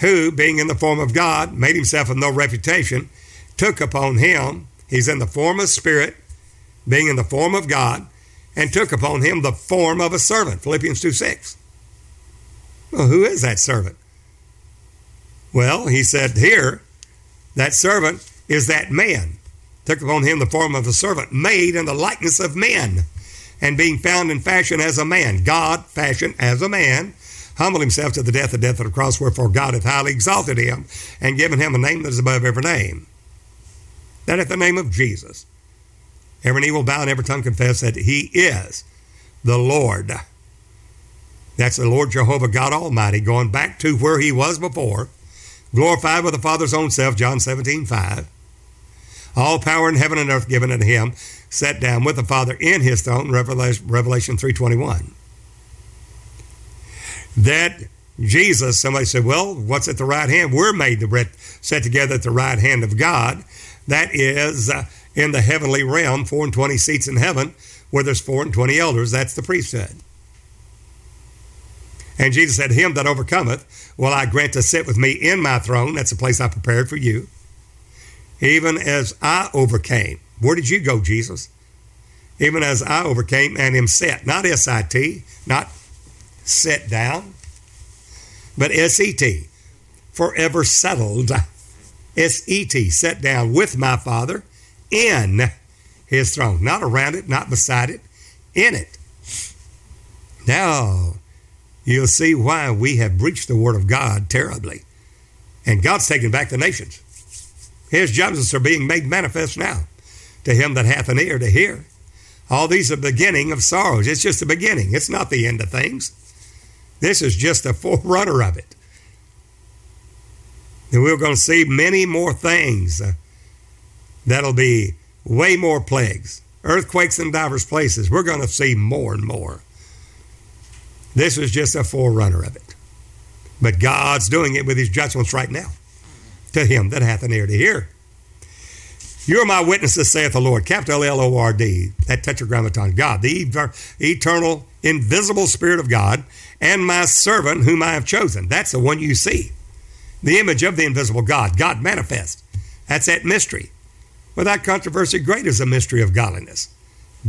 who, being in the form of God, made himself of no reputation, took upon him, he's in the form of spirit, being in the form of God, and took upon him the form of a servant. Philippians 2 6. Well, who is that servant? Well, he said here, that servant is that man. Took upon him the form of a servant, made in the likeness of men and being found in fashion as a man, God fashioned as a man, humbled himself to the death of death of the cross, wherefore God hath highly exalted him and given him a name that is above every name. That at the name of Jesus, every knee will bow and every tongue confess that he is the Lord. That's the Lord Jehovah God Almighty, going back to where he was before, glorified with the Father's own self, John 17, 5. All power in heaven and earth given unto him, sat down with the Father in his throne, Revelation, Revelation 3.21. That Jesus, somebody said, well, what's at the right hand? We're made to set together at the right hand of God. That is uh, in the heavenly realm, four and twenty seats in heaven, where there's four and twenty elders. That's the priesthood. And Jesus said, Him that overcometh will I grant to sit with me in my throne. That's the place I prepared for you. Even as I overcame where did you go, Jesus? Even as I overcame and am set, not S I T, not set down, but S E T, forever settled. S E T, set down with my Father in his throne, not around it, not beside it, in it. Now, you'll see why we have breached the Word of God terribly. And God's taking back the nations. His judgments are being made manifest now to him that hath an ear to hear. All these are beginning of sorrows. It's just the beginning. It's not the end of things. This is just a forerunner of it. And we're going to see many more things uh, that'll be way more plagues, earthquakes in divers places. We're going to see more and more. This is just a forerunner of it. But God's doing it with his judgments right now to him that hath an ear to hear. You are my witnesses, saith the Lord. Capital L O R D, that tetragrammaton, God, the eternal, invisible Spirit of God, and my servant whom I have chosen. That's the one you see. The image of the invisible God, God manifest. That's that mystery. Without controversy, great is the mystery of godliness.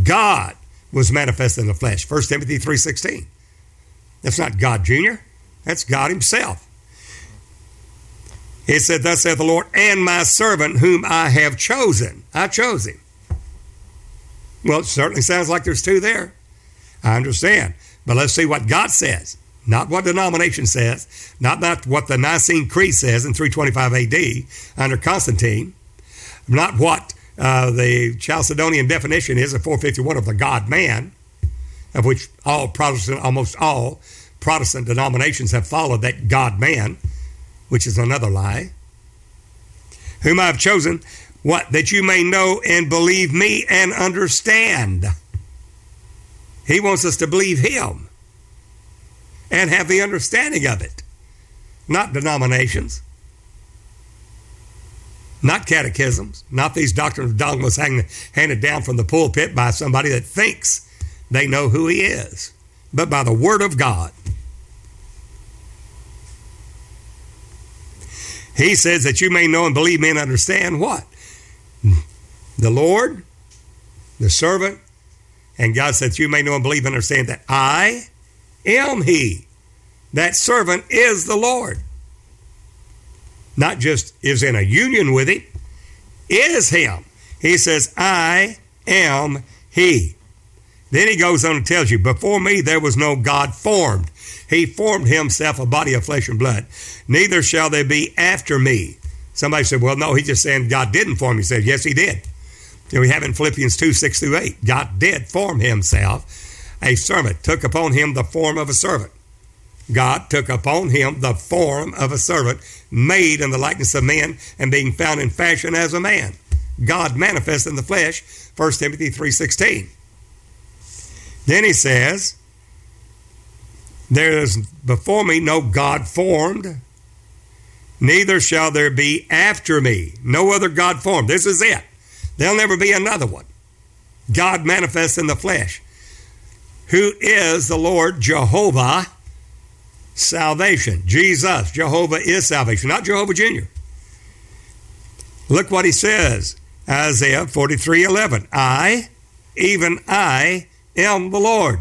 God was manifest in the flesh. 1 Timothy 3.16. That's not God Jr., that's God Himself. He said, Thus saith the Lord, and my servant whom I have chosen. I chose him. Well, it certainly sounds like there's two there. I understand. But let's see what God says, not what denomination says, not, not what the Nicene Creed says in 325 AD under Constantine, not what uh, the Chalcedonian definition is of 451 of the God man, of which all Protestant, almost all Protestant denominations have followed that God man, which is another lie. Whom I have chosen, what? That you may know and believe me and understand. He wants us to believe him and have the understanding of it, not denominations not catechisms, not these doctrines of dogmas handed down from the pulpit by somebody that thinks they know who he is, but by the Word of God. He says that you may know and believe me and understand what? The Lord, the servant, and God says you may know and believe and understand that I am He. That servant is the Lord not just is in a union with him, is him. He says, I am he. Then he goes on and tells you, Before me there was no God formed. He formed himself a body of flesh and blood. Neither shall there be after me. Somebody said, Well, no, he's just saying God didn't form. He said, Yes, he did. And we have in Philippians 2 6 through 8. God did form himself a servant, took upon him the form of a servant. God took upon him the form of a servant, made in the likeness of men, and being found in fashion as a man. God manifest in the flesh, 1 Timothy 3.16. Then he says, There is before me no God formed, neither shall there be after me. No other God formed. This is it. There'll never be another one. God manifest in the flesh, who is the Lord Jehovah salvation. Jesus, Jehovah is salvation, not Jehovah Jr. Look what he says Isaiah 43 11. I, even I, am the Lord.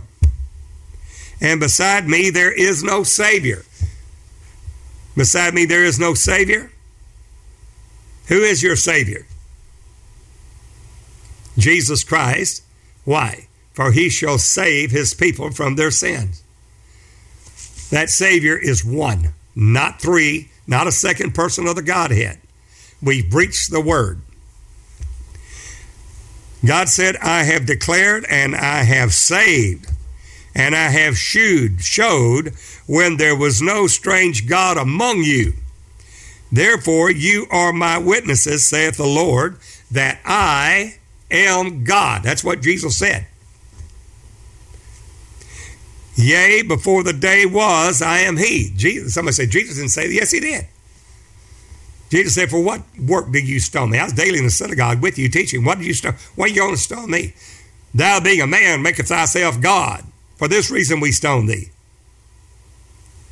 And beside me there is no Savior. Beside me there is no Savior. Who is your Savior? Jesus Christ. Why? For he shall save his people from their sins. That Savior is one, not three, not a second person of the Godhead. We've breached the word. God said, I have declared and I have saved, and I have shewed, showed when there was no strange God among you. Therefore, you are my witnesses, saith the Lord, that I am God. That's what Jesus said. Yea, before the day was, I am He. Jesus, somebody said, Jesus didn't say. Yes, He did. Jesus said, For what work did you stone me? I was daily in the synagogue with you teaching. What did you stone? Why are you going to stone me? Thou being a man maketh thyself God. For this reason we stone thee.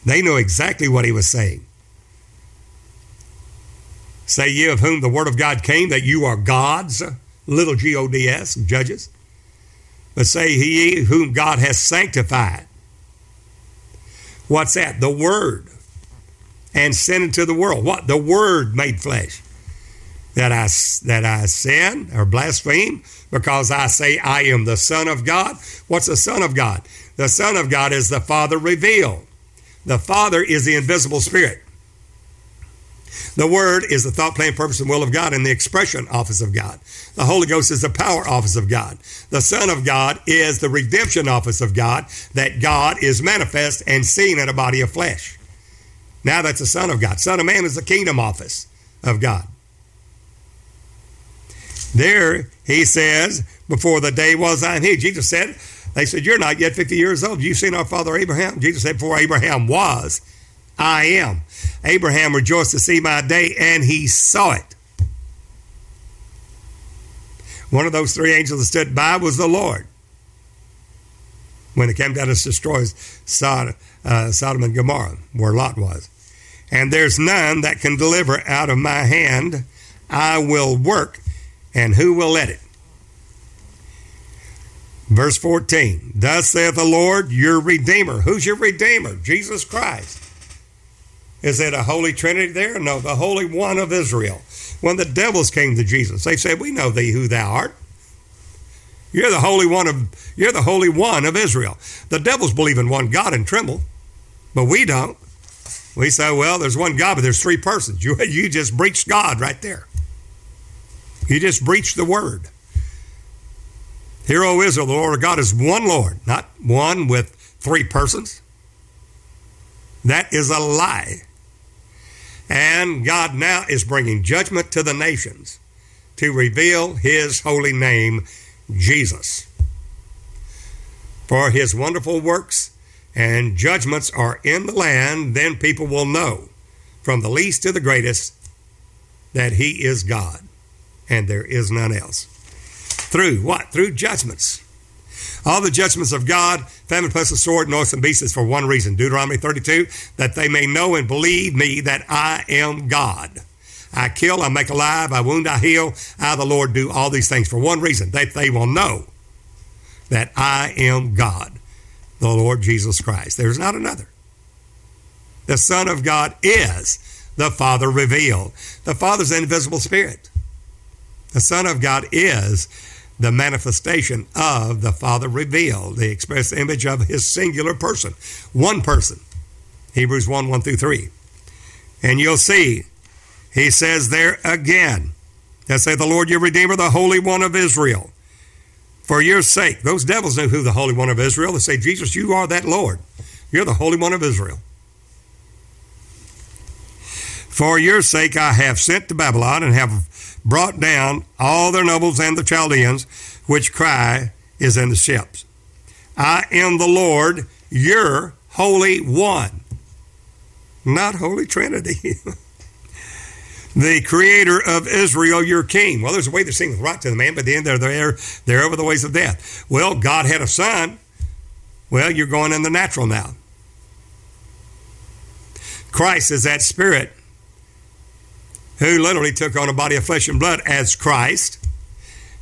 They knew exactly what he was saying. Say ye of whom the word of God came that you are gods, little G O D S, judges. But say he whom God has sanctified. What's that? The Word. And sent into the world. What? The Word made flesh. That I, that I sin or blaspheme because I say I am the Son of God. What's the Son of God? The Son of God is the Father revealed. The Father is the invisible Spirit. The Word is the thought, plan, purpose, and will of God and the expression office of God. The Holy Ghost is the power office of God. The Son of God is the redemption office of God, that God is manifest and seen in a body of flesh. Now that's the Son of God. Son of Man is the kingdom office of God. There he says, before the day was I am he. Jesus said, they said, You're not yet 50 years old. You've seen our father Abraham. Jesus said, Before Abraham was, I am. Abraham rejoiced to see my day, and he saw it. One of those three angels that stood by was the Lord. When it came down to destroy Sodom, uh, Sodom and Gomorrah, where Lot was. And there's none that can deliver out of my hand. I will work, and who will let it? Verse 14 Thus saith the Lord, your Redeemer. Who's your Redeemer? Jesus Christ. Is it a Holy Trinity there? No, the Holy One of Israel. When the devils came to Jesus, they said, We know thee who thou art. You're the holy one of you're the holy one of Israel. The devils believe in one God and tremble, but we don't. We say, well, there's one God, but there's three persons. You you just breached God right there. You just breached the word. Hear, O Israel, the Lord God is one Lord, not one with three persons. That is a lie. And God now is bringing judgment to the nations to reveal his holy name, Jesus. For his wonderful works and judgments are in the land, then people will know from the least to the greatest that he is God and there is none else. Through what? Through judgments. All the judgments of God, famine, pestilence, sword, noise, and beasts is for one reason. Deuteronomy 32, that they may know and believe me that I am God. I kill, I make alive, I wound, I heal. I, the Lord, do all these things for one reason, that they will know that I am God, the Lord Jesus Christ. There's not another. The Son of God is the Father revealed. The Father's invisible spirit. The Son of God is the manifestation of the Father revealed, the express image of his singular person, one person. Hebrews 1 1 through 3. And you'll see, he says there again, that say, The Lord your Redeemer, the Holy One of Israel. For your sake, those devils knew who the Holy One of Israel. They say, Jesus, you are that Lord. You're the Holy One of Israel. For your sake I have sent to Babylon and have brought down all their nobles and the Chaldeans, which cry is in the ships. I am the Lord, your Holy One. Not Holy Trinity. the creator of Israel, your king. Well, there's a way that seems right to the man, but then they're there, they're over the ways of death. Well, God had a son. Well, you're going in the natural now. Christ is that spirit who literally took on a body of flesh and blood as Christ.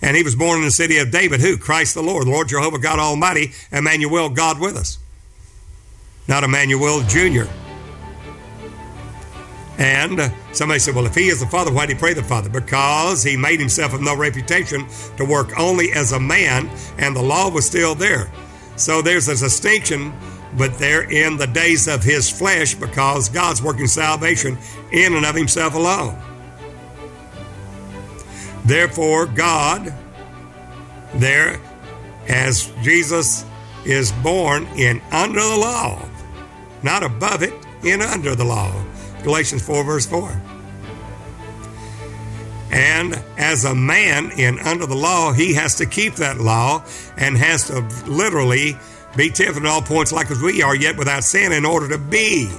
And he was born in the city of David, who? Christ the Lord, the Lord Jehovah God Almighty, Emmanuel, God with us. Not Emmanuel Jr. And uh, somebody said, well, if he is the Father, why did he pray the Father? Because he made himself of no reputation to work only as a man, and the law was still there. So there's a distinction, but they're in the days of his flesh because God's working salvation in and of himself alone. Therefore, God, there, as Jesus is born in under the law, not above it, in under the law. Galatians 4, verse 4. And as a man in under the law, he has to keep that law and has to literally be tempted at all points like as we are, yet without sin, in order to be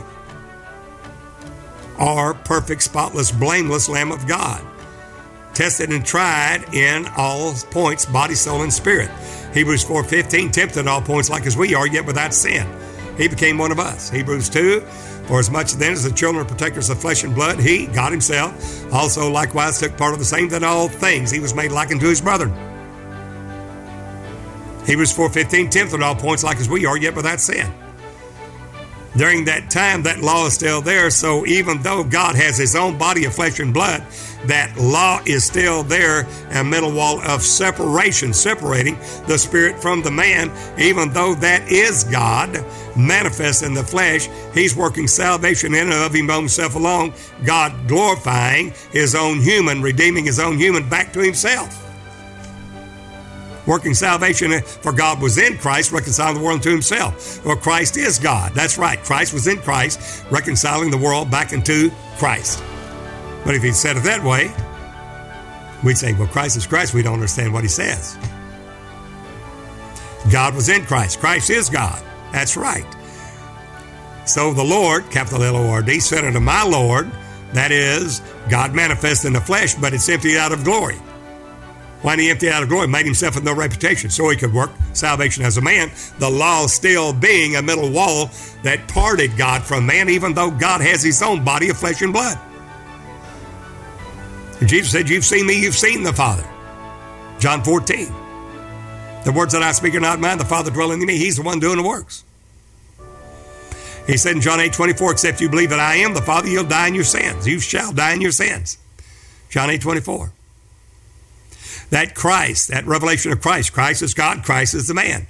our perfect, spotless, blameless Lamb of God tested and tried in all points, body, soul, and spirit. Hebrews 4.15, tempted in all points like as we are, yet without sin. He became one of us. Hebrews 2, for as much then as the children are protectors of flesh and blood, he, God himself, also likewise took part of the same that all things. He was made like unto his brethren. Hebrews 4.15, tempted in all points like as we are, yet without sin during that time, that law is still there. So even though God has his own body of flesh and blood, that law is still there, a middle wall of separation, separating the spirit from the man. Even though that is God manifest in the flesh, he's working salvation in and of himself alone, God glorifying his own human, redeeming his own human back to himself working salvation for God was in Christ, reconciling the world to himself. Well, Christ is God. That's right. Christ was in Christ, reconciling the world back into Christ. But if he said it that way, we'd say, well, Christ is Christ. We don't understand what he says. God was in Christ. Christ is God. That's right. So the Lord, capital L O R D, said unto my Lord, that is, God manifest in the flesh, but it's emptied out of glory. When he emptied out of glory, made himself of no reputation, so he could work salvation as a man, the law still being a middle wall that parted God from man, even though God has his own body of flesh and blood. And Jesus said, You've seen me, you've seen the Father. John 14. The words that I speak are not mine, the Father dwelling in me. He's the one doing the works. He said in John 8 24, Except you believe that I am the Father, you'll die in your sins. You shall die in your sins. John 8 24. That Christ, that revelation of Christ, Christ is God, Christ is the man.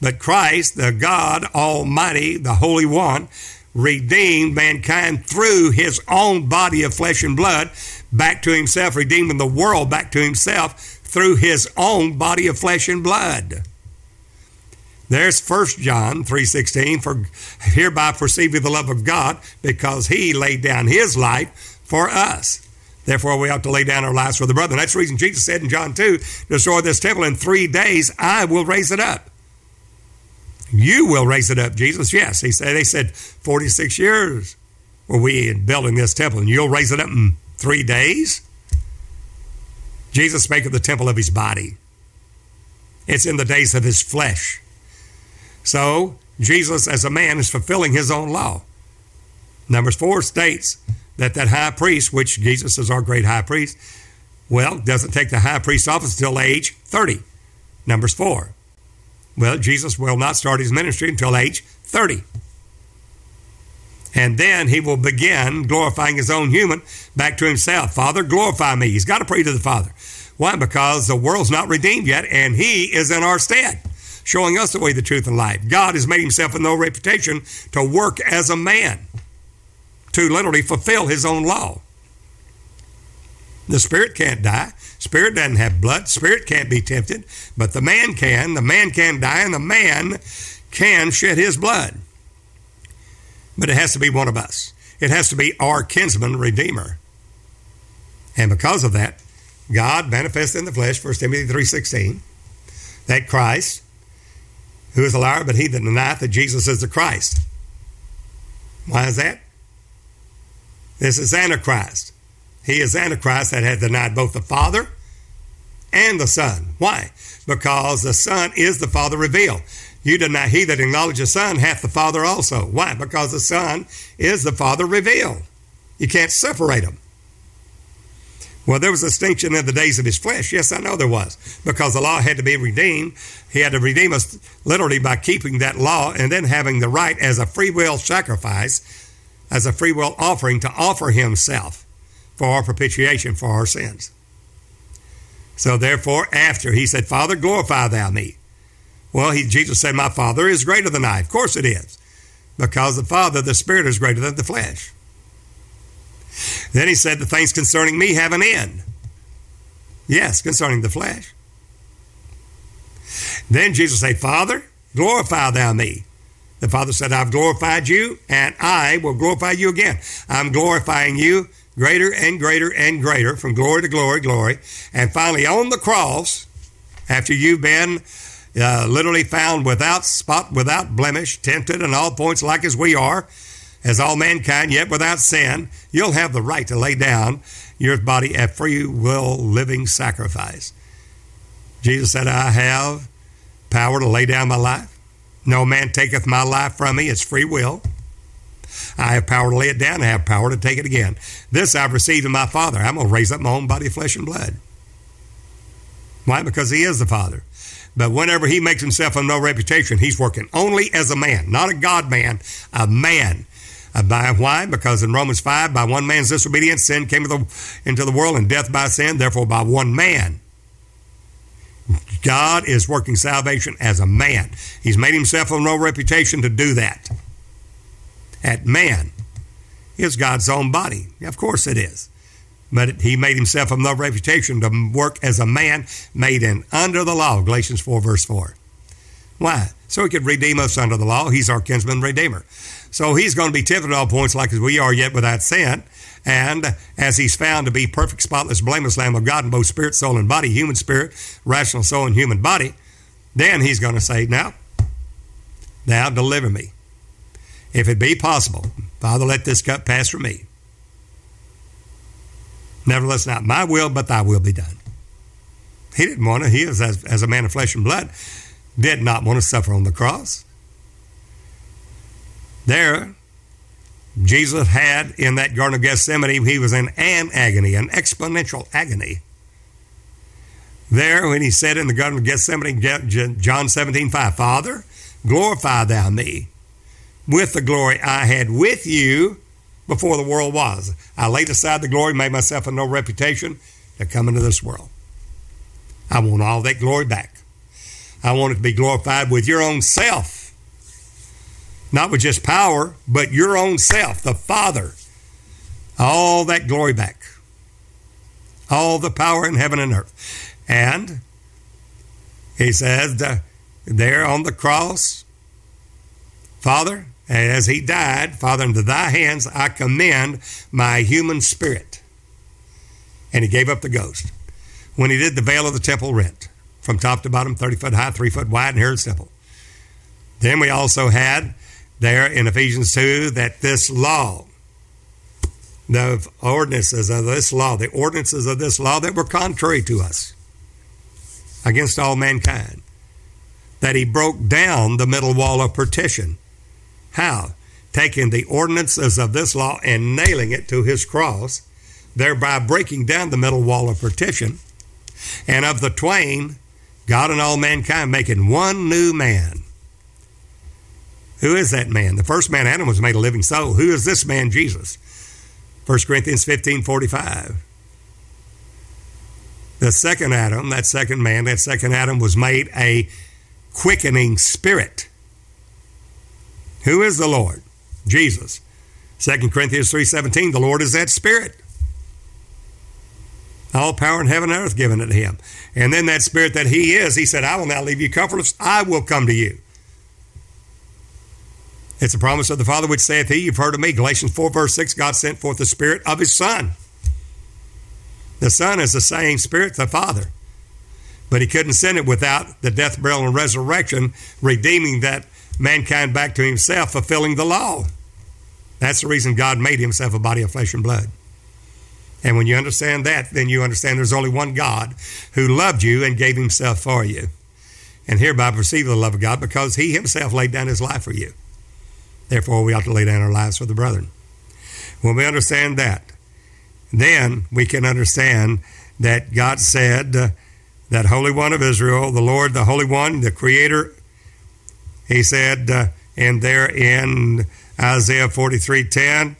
But Christ, the God Almighty, the Holy One, redeemed mankind through his own body of flesh and blood back to himself, redeeming the world back to himself through his own body of flesh and blood. There's 1 John 3:16 for hereby perceive we the love of God because he laid down his life for us. Therefore we ought to lay down our lives for the brother. And that's the reason Jesus said in John 2, destroy this temple in 3 days I will raise it up. You will raise it up, Jesus. Yes, he said. They said 46 years were we in building this temple, and you'll raise it up in three days. Jesus spake of the temple of his body. It's in the days of his flesh. So Jesus, as a man, is fulfilling his own law. Numbers four states that that high priest, which Jesus is our great high priest, well, doesn't take the high priest office until age 30. Numbers four. Well, Jesus will not start his ministry until age 30. And then he will begin glorifying his own human back to himself. Father, glorify me. He's got to pray to the Father. Why? Because the world's not redeemed yet, and he is in our stead, showing us the way, the truth, and life. God has made himself a no reputation to work as a man, to literally fulfill his own law. The spirit can't die. Spirit doesn't have blood. Spirit can't be tempted, but the man can. The man can die, and the man can shed his blood. But it has to be one of us. It has to be our kinsman redeemer. And because of that, God manifested in the flesh, 1 Timothy 3.16, that Christ, who is a liar, but he that denieth that Jesus is the Christ. Why is that? This is Antichrist. He is Antichrist that has denied both the Father and the Son. Why? Because the Son is the Father revealed. You deny he that acknowledges the Son hath the Father also. Why? Because the Son is the Father revealed. You can't separate them. Well, there was a distinction in the days of his flesh. Yes, I know there was. Because the law had to be redeemed. He had to redeem us literally by keeping that law and then having the right as a free will sacrifice, as a free will offering to offer himself for our propitiation for our sins. So therefore, after he said, Father, glorify thou me. Well, he, Jesus said, My Father is greater than I. Of course it is. Because the Father, the Spirit, is greater than the flesh. Then he said, The things concerning me have an end. Yes, concerning the flesh. Then Jesus said, Father, glorify thou me. The Father said, I've glorified you, and I will glorify you again. I'm glorifying you greater and greater and greater from glory to glory, glory. And finally, on the cross, after you've been uh, literally found without spot, without blemish, tempted in all points like as we are, as all mankind, yet without sin, you'll have the right to lay down your body a free will living sacrifice. Jesus said, I have power to lay down my life. No man taketh my life from me. It's free will. I have power to lay it down. I have power to take it again. This I've received of my Father. I'm going to raise up my own body of flesh and blood. Why? Because He is the Father. But whenever He makes Himself of no reputation, He's working only as a man, not a God man, a man. Uh, by why? Because in Romans 5, by one man's disobedience, sin came into the world, and death by sin, therefore by one man. God is working salvation as a man. He's made himself of no reputation to do that at man is God's own body. Of course it is. But he made himself of no reputation to work as a man made in under the law, Galatians 4, verse 4. Why? So he could redeem us under the law. He's our kinsman redeemer. So he's going to be tempted at all points like as we are, yet without sin. And as he's found to be perfect, spotless, blameless Lamb of God in both spirit, soul, and body, human spirit, rational soul, and human body, then he's going to say, Now, now deliver me. If it be possible, Father, let this cup pass from me. Nevertheless, not my will, but thy will be done. He didn't want to, he is as, as a man of flesh and blood, did not want to suffer on the cross. There, Jesus had in that Garden of Gethsemane, he was in an agony, an exponential agony. There, when he said in the Garden of Gethsemane, John 17, 5, Father, glorify thou me with the glory I had with you before the world was. I laid aside the glory, made myself a no reputation to come into this world. I want all that glory back. I want it to be glorified with your own self. Not with just power, but your own self, the Father. All that glory back. All the power in heaven and earth. And he says uh, there on the cross, Father, as he died, Father, into thy hands I commend my human spirit. And he gave up the ghost. When he did the veil of the temple rent from top to bottom, 30 foot high, 3 foot wide, and Herod's temple. Then we also had there in Ephesians 2 that this law, the ordinances of this law, the ordinances of this law that were contrary to us, against all mankind, that he broke down the middle wall of partition how? Taking the ordinances of this law and nailing it to his cross, thereby breaking down the middle wall of partition, and of the twain, God and all mankind making one new man. Who is that man? The first man, Adam, was made a living soul. Who is this man, Jesus? 1 Corinthians 15 45. The second Adam, that second man, that second Adam was made a quickening spirit. Who is the Lord? Jesus. 2 Corinthians 3:17, the Lord is that spirit. All power in heaven and earth given to him. And then that spirit that he is, he said, I will not leave you comfortless, I will come to you. It's a promise of the Father which saith he, you've heard of me. Galatians 4, verse 6, God sent forth the Spirit of his Son. The Son is the same Spirit, the Father. But he couldn't send it without the death, burial, and resurrection, redeeming that mankind back to himself, fulfilling the law. That's the reason God made himself a body of flesh and blood. And when you understand that, then you understand there's only one God who loved you and gave himself for you. And hereby perceive the love of God because he himself laid down his life for you. Therefore, we ought to lay down our lives for the brethren. When we understand that, then we can understand that God said, uh, that Holy One of Israel, the Lord, the Holy One, the Creator he said, uh, and there in Isaiah 43 10,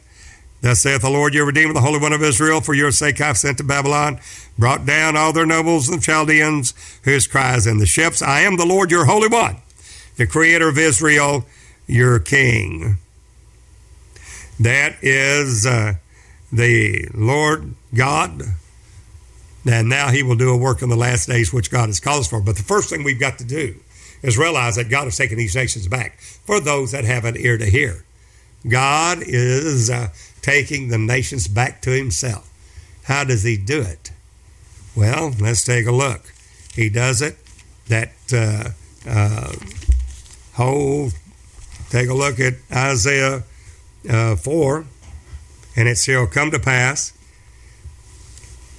Thus saith the Lord your Redeemer, the Holy One of Israel, for your sake I've sent to Babylon, brought down all their nobles and Chaldeans, whose cries in the ships, I am the Lord your Holy One, the Creator of Israel, your King. That is uh, the Lord God. And now he will do a work in the last days which God has called us for. But the first thing we've got to do is realize that God has taken these nations back for those that have an ear to hear. God is uh, taking the nations back to Himself. How does He do it? Well, let's take a look. He does it that uh, uh, whole, take a look at Isaiah uh, 4, and it shall come to pass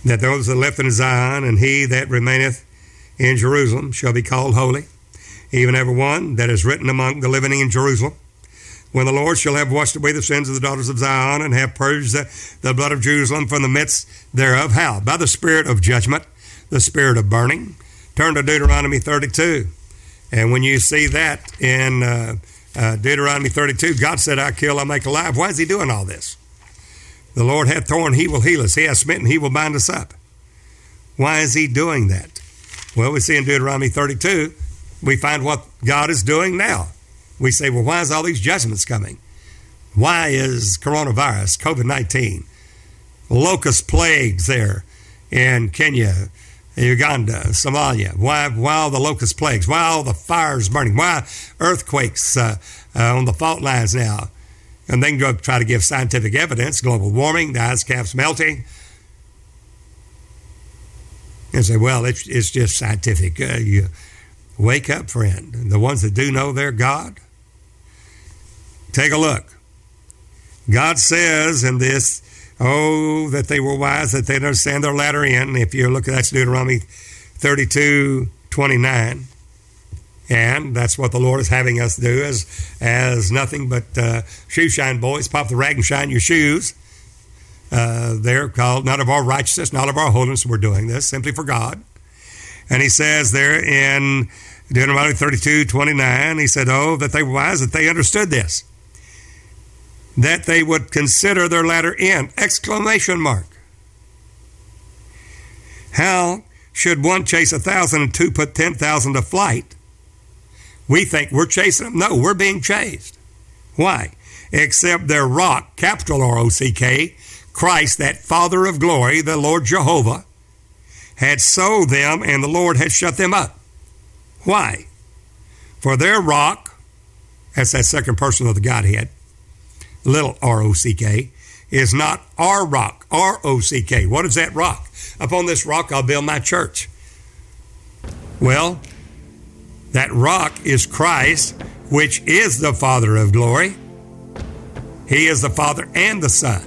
that those that left in Zion and he that remaineth in Jerusalem shall be called holy even every one that is written among the living in Jerusalem. When the Lord shall have washed away the sins of the daughters of Zion and have purged the, the blood of Jerusalem from the midst thereof. How? By the spirit of judgment, the spirit of burning. Turn to Deuteronomy 32. And when you see that in uh, uh, Deuteronomy 32, God said, I kill, I make alive. Why is he doing all this? The Lord hath torn, he will heal us. He hath smitten, he will bind us up. Why is he doing that? Well, we see in Deuteronomy 32 we find what God is doing now. We say, well, why is all these judgments coming? Why is coronavirus, COVID 19, locust plagues there in Kenya, Uganda, Somalia? Why, all the locust plagues? Why all the fires burning? Why earthquakes uh, uh, on the fault lines now? And then go try to give scientific evidence global warming, the ice caps melting. And say, well, it's, it's just scientific. Uh, you, Wake up, friend. The ones that do know their God, take a look. God says in this, oh, that they were wise, that they'd understand their latter end. If you look at that's Deuteronomy 32 29. And that's what the Lord is having us do as, as nothing but uh, shoe shine boys. Pop the rag and shine your shoes. Uh, they're called not of our righteousness, not of our holiness. We're doing this simply for God. And he says there in Deuteronomy 32, 29, he said, Oh, that they were wise, that they understood this. That they would consider their latter end! Exclamation mark. How should one chase a thousand and two put 10,000 to flight? We think we're chasing them. No, we're being chased. Why? Except their rock, capital R O C K, Christ, that Father of glory, the Lord Jehovah, had sold them and the Lord had shut them up. Why? For their rock, that's that second person of the Godhead, little R O C K, is not our rock, R O C K. What is that rock? Upon this rock I'll build my church. Well, that rock is Christ, which is the Father of glory. He is the Father and the Son.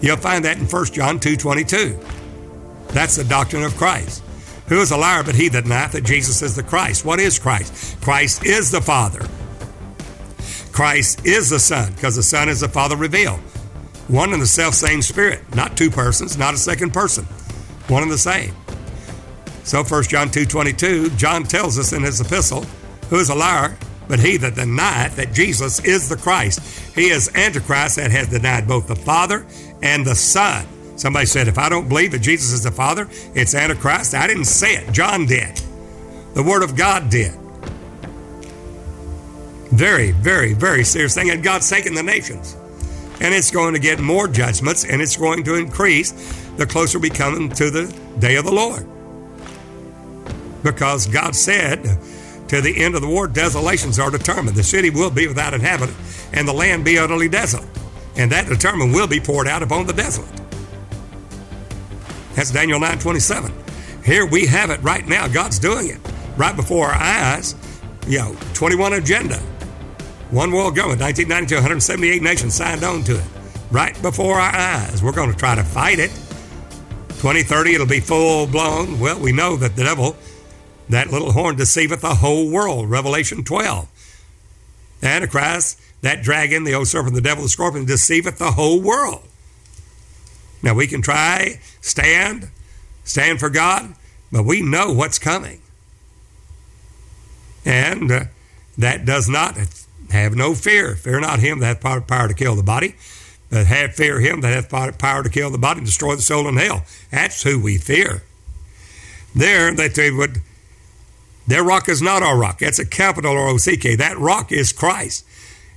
You'll find that in 1 John 2.22. That's the doctrine of Christ. Who is a liar but he that denieth that Jesus is the Christ? What is Christ? Christ is the Father. Christ is the Son, because the Son is the Father revealed. One and the self same Spirit, not two persons, not a second person. One and the same. So 1 John 2.22, John tells us in his epistle, who is a liar but he that denieth that Jesus is the Christ. He is Antichrist that has denied both the Father and the Son. Somebody said, if I don't believe that Jesus is the Father, it's Antichrist. I didn't say it. John did. The Word of God did. Very, very, very serious thing. And God's taking the nations. And it's going to get more judgments and it's going to increase the closer we come to the day of the Lord. Because God said, to the end of the war, desolations are determined. The city will be without inhabitant, and the land be utterly desolate. And that determined will be poured out upon the desolate. That's Daniel 9:27. Here we have it right now. God's doing it right before our eyes. You know, 21 agenda. One world government, 1992, 178 nations signed on to it. Right before our eyes. We're going to try to fight it. 2030, it'll be full blown. Well, we know that the devil that little horn deceiveth the whole world. Revelation 12. The Antichrist, that dragon, the old serpent, the devil, the scorpion, deceiveth the whole world. Now we can try, stand, stand for God, but we know what's coming. And uh, that does not have no fear. Fear not him that hath power to kill the body, but have fear him that hath power to kill the body and destroy the soul in hell. That's who we fear. There, that they would their rock is not our rock. That's a capital R O C K. That rock is Christ.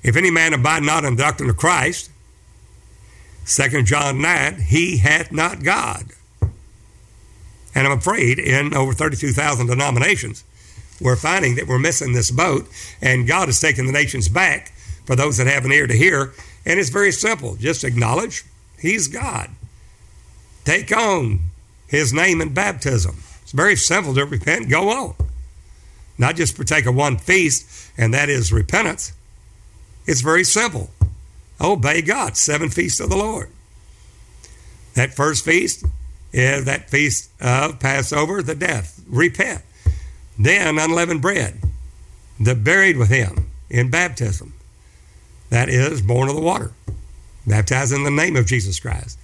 If any man abide not in the doctrine of Christ, 2 John 9, he hath not God. And I'm afraid in over 32,000 denominations, we're finding that we're missing this boat, and God is taking the nations back for those that have an ear to hear. And it's very simple just acknowledge He's God. Take on His name in baptism. It's very simple to repent, go on. Not just partake of one feast, and that is repentance. It's very simple. Obey God, seven feasts of the Lord. That first feast is that feast of Passover, the death. Repent. Then unleavened bread, the buried with him in baptism. That is born of the water. Baptized in the name of Jesus Christ.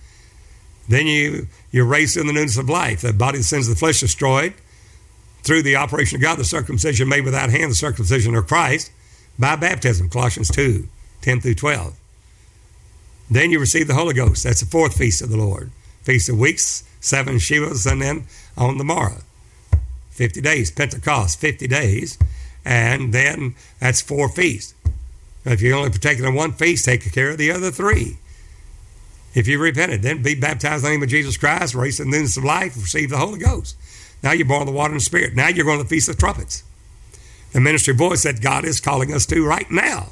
Then you you're raised in the newness of life. The body, the sins of the flesh destroyed through the operation of God, the circumcision made without hand, the circumcision of Christ, by baptism, Colossians 2 10 through 12. Then you receive the Holy Ghost. That's the fourth feast of the Lord. Feast of weeks, seven Shivas, and then on the morrow. 50 days, Pentecost, 50 days, and then that's four feasts. If you're only partake in one feast, take care of the other three. If you repented, then be baptized in the name of Jesus Christ, raised in the newness of life, receive the Holy Ghost. Now you're born of the water and the Spirit. Now you're going to the Feast of Trumpets. The ministry voice that God is calling us to right now.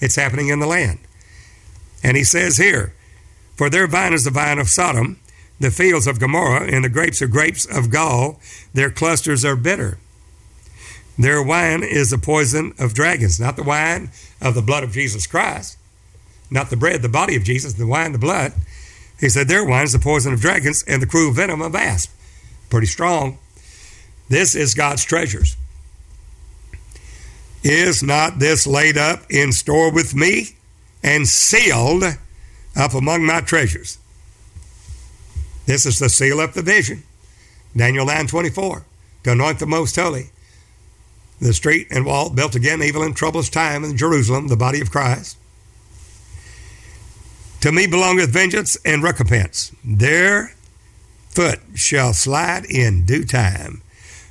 It's happening in the land. And he says here, For their vine is the vine of Sodom, the fields of Gomorrah, and the grapes are grapes of gall. Their clusters are bitter. Their wine is the poison of dragons, not the wine of the blood of Jesus Christ, not the bread, the body of Jesus, the wine, the blood. He said, Their wine is the poison of dragons and the cruel venom of asp pretty strong. This is God's treasures. Is not this laid up in store with me and sealed up among my treasures? This is the seal of the vision. Daniel 9 24. To anoint the most holy. The street and wall built again, evil and troublous time in Jerusalem, the body of Christ. To me belongeth vengeance and recompense. There foot shall slide in due time.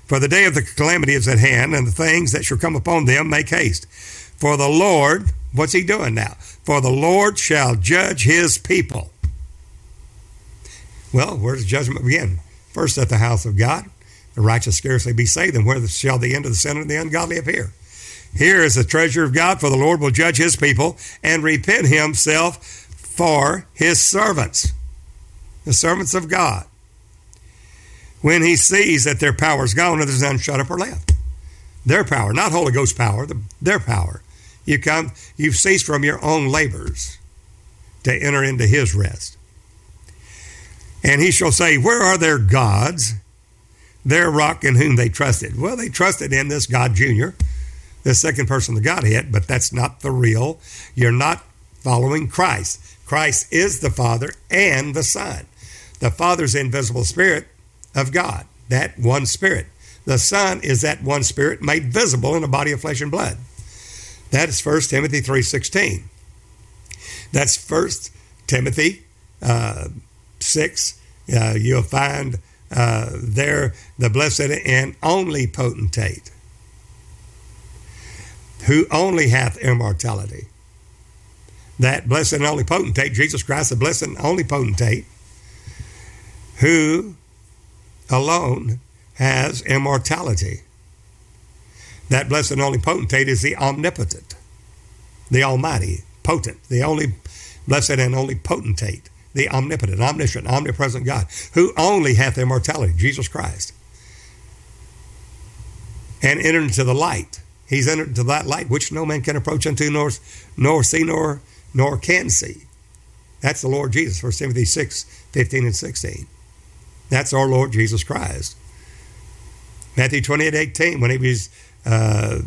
For the day of the calamity is at hand, and the things that shall come upon them make haste. For the Lord, what's he doing now? For the Lord shall judge his people. Well, where does judgment begin? First at the house of God. The righteous scarcely be saved, and where shall the end of the sinner and the ungodly appear? Here is the treasure of God, for the Lord will judge his people and repent himself for his servants, the servants of God. When he sees that their power is gone there's none shut up or left. Their power, not Holy Ghost power, the, their power. You come, you've ceased from your own labors to enter into his rest. And he shall say, Where are their gods? Their rock in whom they trusted. Well, they trusted in this God Junior, the second person of the Godhead, but that's not the real. You're not following Christ. Christ is the Father and the Son. The Father's invisible spirit of God, that one spirit. The Son is that one spirit made visible in a body of flesh and blood. That is 1 Timothy 3.16. That's 1 Timothy uh, 6. Uh, you'll find uh, there the blessed and only potentate who only hath immortality. That blessed and only potentate, Jesus Christ, the blessed and only potentate, who alone has immortality. That blessed and only potentate is the omnipotent, the almighty, potent, the only blessed and only potentate, the omnipotent, omniscient, omnipresent God, who only hath immortality, Jesus Christ. And entered into the light. He's entered into that light which no man can approach unto, nor, nor see, nor, nor can see. That's the Lord Jesus, 1 Timothy 6, 15 and 16. That's our Lord Jesus Christ. Matthew 28, 18, when he was uh,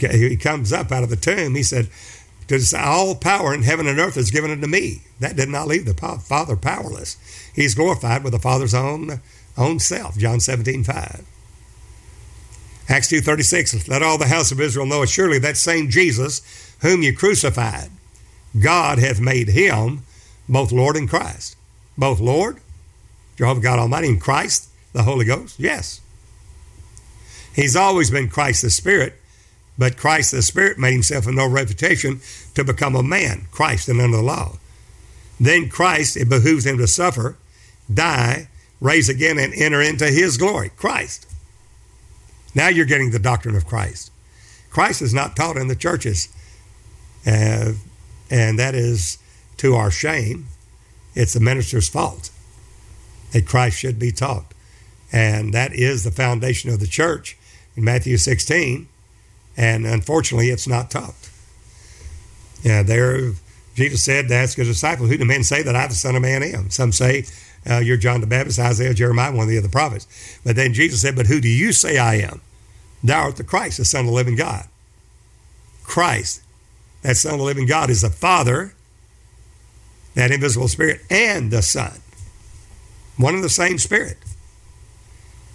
he comes up out of the tomb, he said, because all power in heaven and earth is given unto me. That did not leave the Father powerless. He's glorified with the Father's own, own self, John 17, 5. Acts 2.36, let all the house of Israel know it. surely that same Jesus whom you crucified, God hath made him both Lord and Christ. Both Lord, Jehovah God Almighty, and Christ, the Holy Ghost? Yes. He's always been Christ the Spirit, but Christ the Spirit made himself of no reputation to become a man, Christ and under the law. Then Christ, it behooves him to suffer, die, raise again, and enter into his glory. Christ. Now you're getting the doctrine of Christ. Christ is not taught in the churches, uh, and that is to our shame. It's the minister's fault that Christ should be taught. And that is the foundation of the church in Matthew 16 and unfortunately, it's not taught. Yeah, there, Jesus said to ask his disciples, Who do men say that I, the Son of Man, am? Some say, uh, You're John the Baptist, Isaiah, Jeremiah, one of the other prophets. But then Jesus said, But who do you say I am? Thou art the Christ, the Son of the living God. Christ, that Son of the living God, is the Father, that invisible Spirit, and the Son. One and the same Spirit.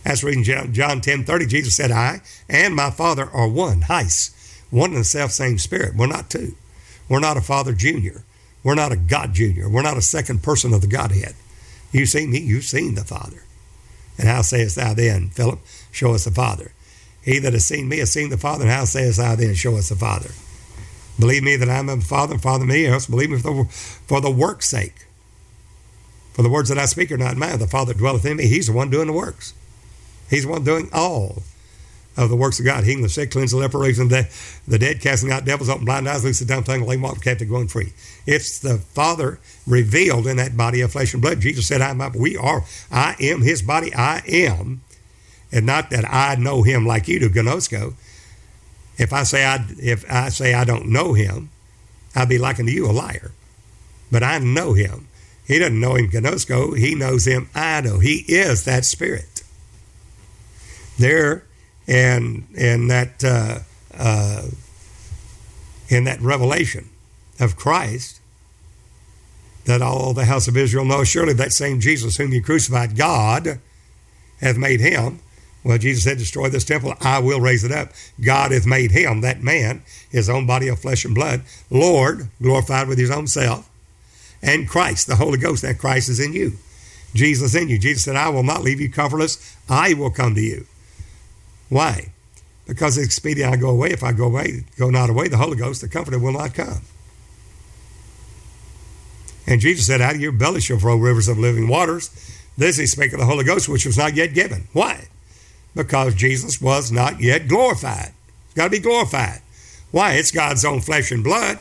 As reading John 10 30, Jesus said, I and my Father are one, heis, one in the self same Spirit. We're not two. We're not a Father Junior. We're not a God Junior. We're not a second person of the Godhead. You've seen me, you've seen the Father. And how sayest thou then, Philip, show us the Father? He that has seen me has seen the Father, and how sayest thou then, show us the Father? Believe me that I am the Father, and Father me, else believe me for the, for the work's sake. For the words that I speak are not mine. The Father dwelleth in me, he's the one doing the works. He's the one doing all of the works of God, healing the sick, cleansing the leper, raising the, the dead, casting out devils, open blind eyes, the dumb tongue, lame walk, captive going free. It's the Father revealed in that body of flesh and blood. Jesus said, I'm. We are. I am his body. I am. And not that I know him like you do, Gnosko. If I say I if I say I don't know him, I'd be liking to you a liar. But I know him. He doesn't know him, Gnosko. He knows him. I know. He is that spirit there and in that uh, uh, in that revelation of Christ that all the house of Israel know surely that same Jesus whom you crucified, God hath made him. Well, Jesus said, Destroy this temple, I will raise it up. God hath made him, that man, his own body of flesh and blood, Lord, glorified with his own self, and Christ, the Holy Ghost, that Christ is in you. Jesus in you. Jesus said, I will not leave you comfortless. I will come to you. Why? Because it's expedient I go away. If I go away, go not away, the Holy Ghost, the Comforter, will not come. And Jesus said, Out of your belly shall flow rivers of living waters. This he spake of the Holy Ghost, which was not yet given. Why? Because Jesus was not yet glorified. It's got to be glorified. Why? It's God's own flesh and blood.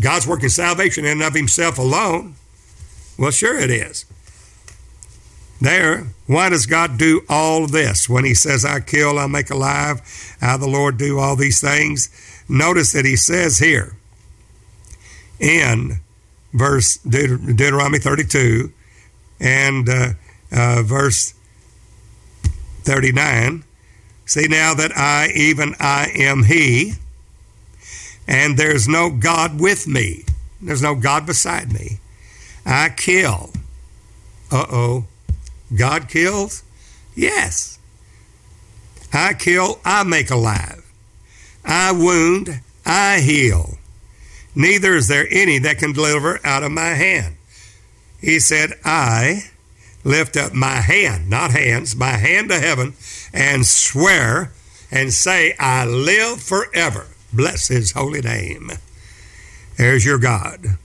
God's working salvation in and of himself alone. Well, sure it is. There, why does God do all this when He says, I kill, I make alive, I, the Lord, do all these things? Notice that He says here in verse Deut- Deuteronomy 32 and uh, uh, verse 39 See now that I, even I, am He, and there's no God with me. There's no God beside me. I kill. Uh oh. God kills? Yes. I kill, I make alive. I wound, I heal. Neither is there any that can deliver out of my hand. He said, I lift up my hand, not hands, my hand to heaven, and swear and say, I live forever. Bless his holy name. There's your God.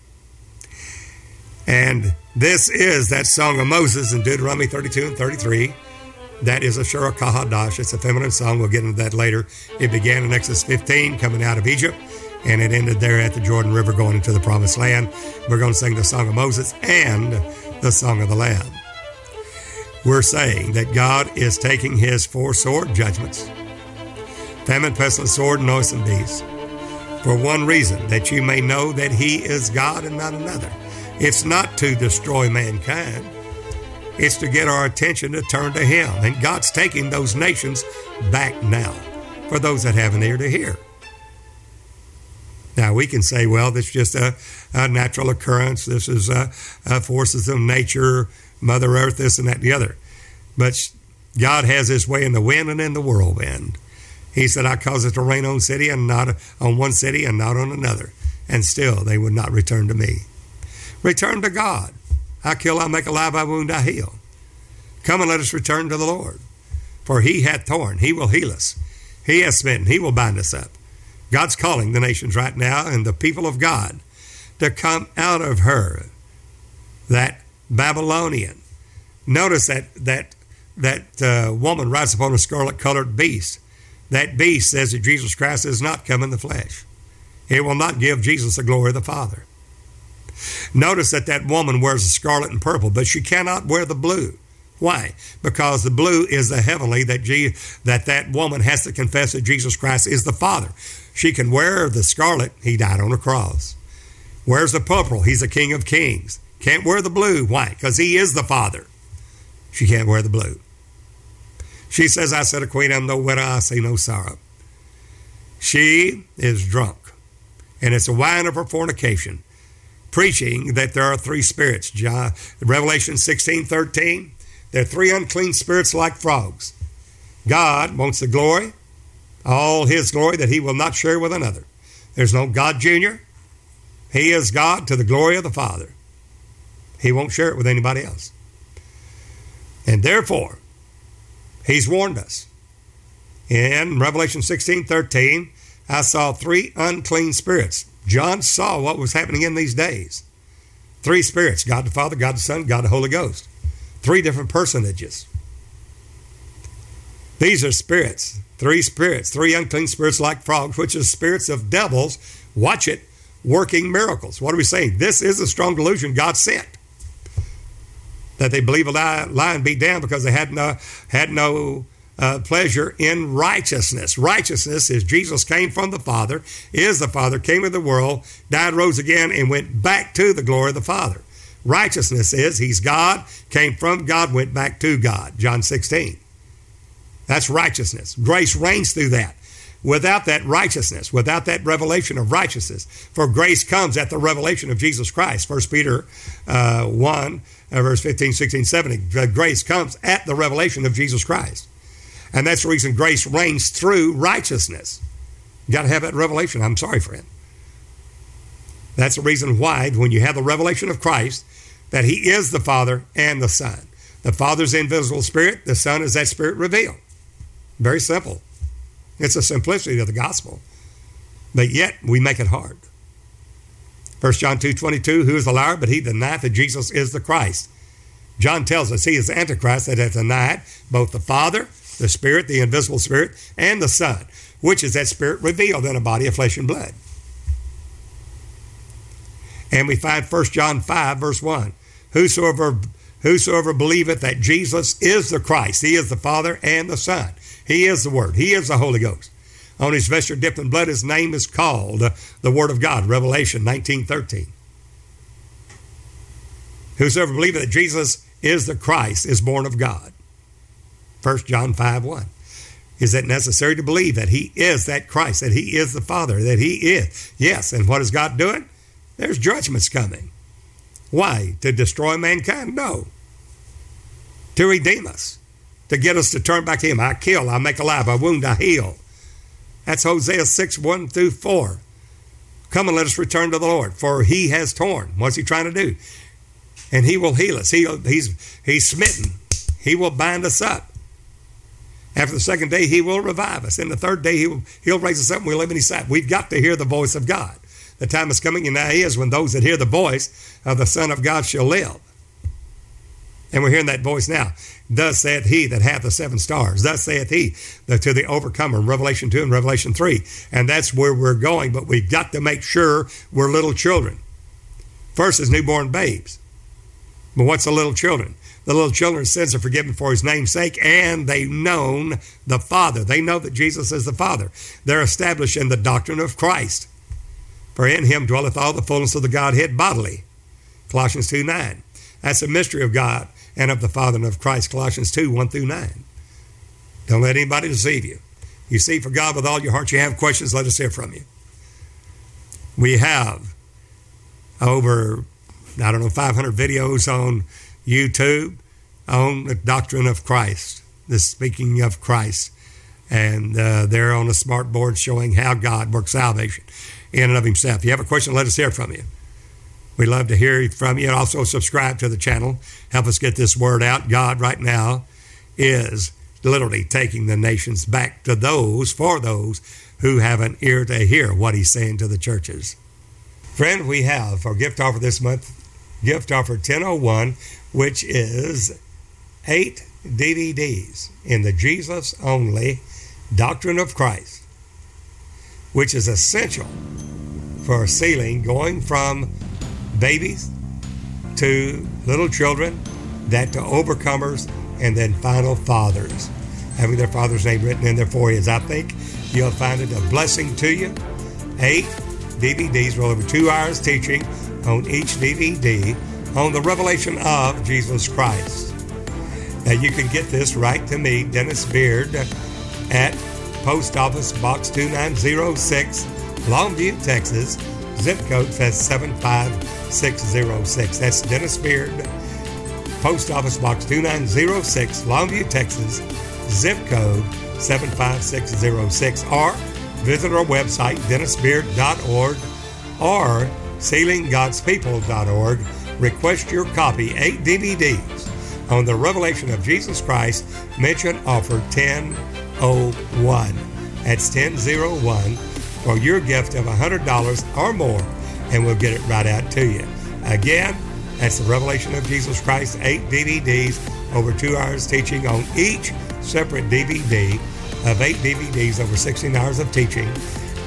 And this is that song of Moses in Deuteronomy 32 and 33. That is a Shura Kahadash. It's a feminine song. We'll get into that later. It began in Exodus 15, coming out of Egypt, and it ended there at the Jordan River, going into the Promised Land. We're going to sing the Song of Moses and the Song of the Lamb. We're saying that God is taking his four sword judgments famine, pestilence, sword, and noisome beast for one reason that you may know that he is God and not another. It's not to destroy mankind. It's to get our attention to turn to Him. And God's taking those nations back now for those that have an ear to hear. Now, we can say, well, this is just a, a natural occurrence. This is a, a forces of nature, Mother Earth, this and that, and the other. But God has His way in the wind and in the whirlwind. He said, I cause it to rain on city and not on one city and not on another. And still they would not return to me. Return to God. I kill, I make alive, I wound, I heal. Come and let us return to the Lord. For he hath torn, he will heal us. He has smitten, he will bind us up. God's calling the nations right now and the people of God to come out of her, that Babylonian. Notice that that that uh, woman rides upon a scarlet colored beast. That beast says that Jesus Christ is not come in the flesh. It will not give Jesus the glory of the Father. Notice that that woman wears the scarlet and purple, but she cannot wear the blue. Why? Because the blue is the heavenly that G, that that woman has to confess that Jesus Christ is the Father. She can wear the scarlet. He died on a cross. Wears the purple. He's the King of Kings. Can't wear the blue. Why? Because he is the Father. She can't wear the blue. She says, I said a queen, I'm no widow, I see no sorrow. She is drunk, and it's a wine of her fornication preaching that there are three spirits. John, Revelation 16 13, there are three unclean spirits like frogs. God wants the glory, all his glory that he will not share with another. There's no God Junior. He is God to the glory of the Father. He won't share it with anybody else. And therefore, he's warned us. In Revelation 16 13, I saw three unclean spirits John saw what was happening in these days. Three spirits God the Father, God the Son, God the Holy Ghost. Three different personages. These are spirits, three spirits, three unclean spirits like frogs, which is spirits of devils. Watch it, working miracles. What are we saying? This is a strong delusion God sent. That they believe a lie, lie and be damned because they had no had no uh, pleasure in righteousness. Righteousness is Jesus came from the Father, is the Father, came into the world, died, rose again, and went back to the glory of the Father. Righteousness is He's God, came from God, went back to God. John 16. That's righteousness. Grace reigns through that. Without that righteousness, without that revelation of righteousness, for grace comes at the revelation of Jesus Christ. 1 Peter uh, 1, uh, verse 15, 16, 17. Grace comes at the revelation of Jesus Christ. And that's the reason grace reigns through righteousness. You got to have that revelation. I'm sorry, friend. That's the reason why, when you have the revelation of Christ, that He is the Father and the Son. The Father's invisible spirit, the Son is that spirit revealed. Very simple. It's a simplicity of the gospel. But yet we make it hard. 1 John 2 22, who is the liar but he denieth that Jesus is the Christ? John tells us he is the Antichrist that hath denied both the Father, the Spirit, the invisible Spirit, and the Son, which is that Spirit revealed in a body of flesh and blood. And we find 1 John 5, verse 1. Whosoever whosoever believeth that Jesus is the Christ, he is the Father and the Son. He is the Word. He is the Holy Ghost. On his vesture dipped in blood, his name is called the Word of God, Revelation 19.13. Whosoever believeth that Jesus is the Christ is born of God. 1 John 5, 1. Is it necessary to believe that he is that Christ, that he is the Father, that he is? Yes. And what is God doing? There's judgments coming. Why? To destroy mankind? No. To redeem us, to get us to turn back to Him. I kill, I make alive, I wound, I heal. That's Hosea 6 1 through 4. Come and let us return to the Lord, for He has torn. What's He trying to do? And He will heal us. He, he's, he's smitten. He will bind us up. After the second day, He will revive us. And the third day, He will, He'll raise us up and we'll live in His sight. We've got to hear the voice of God. The time is coming, and now is when those that hear the voice of the Son of God shall live. And we're hearing that voice now. Thus saith he that hath the seven stars. Thus saith he to the overcomer Revelation 2 and Revelation 3. And that's where we're going, but we've got to make sure we're little children. First is newborn babes. But what's the little children? The little children's sins are forgiven for his name's sake, and they've known the Father. They know that Jesus is the Father. They're established in the doctrine of Christ. For in him dwelleth all the fullness of the Godhead bodily. Colossians 2 9. That's the mystery of God and of the Father and of Christ. Colossians 2 1 through 9. Don't let anybody deceive you. You see, for God with all your heart, you have questions, let us hear from you. We have over, I don't know, 500 videos on YouTube on the doctrine of Christ, the speaking of Christ. And uh, they're on a smart board showing how God works salvation in and of himself. If you have a question, let us hear from you. We'd love to hear from you. Also, subscribe to the channel. Help us get this word out. God, right now, is literally taking the nations back to those, for those who have an ear to hear what He's saying to the churches. Friend, we have our gift offer this month, gift offer 1001, which is eight DVDs in the Jesus only Doctrine of Christ which is essential for sealing going from babies to little children, that to overcomers, and then final fathers, having their father's name written in their foreheads. I think you'll find it a blessing to you. Eight DVDs, roll over two hours teaching on each DVD on the revelation of Jesus Christ. Now you can get this right to me, Dennis Beard, at Post Office Box 2906, Longview, Texas. Zip code says 75606. That's Dennis Beard. Post Office Box 2906, Longview, Texas. Zip code 75606. Or visit our website, dennisbeard.org or sealinggodspeople.org. Request your copy, eight DVDs on the revelation of Jesus Christ. Mention offer 10 1001. That's 1001 for your gift of $100 or more, and we'll get it right out to you. Again, that's the Revelation of Jesus Christ, eight DVDs, over two hours teaching on each separate DVD of eight DVDs, over 16 hours of teaching.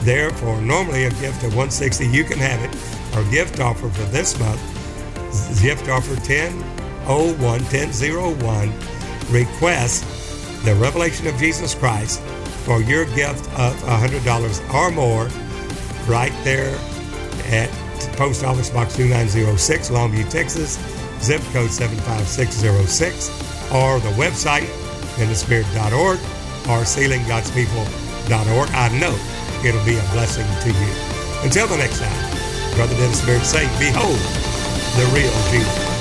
Therefore, normally a gift of 160 you can have it. Our gift offer for this month, gift offer 1001, 1001, request the revelation of Jesus Christ for your gift of $100 or more right there at Post Office Box 2906, Longview, Texas, zip code 75606, or the website, dennisbeard.org or sealinggodspeople.org. I know it'll be a blessing to you. Until the next time, Brother Dennis Beard say, Behold the real Jesus.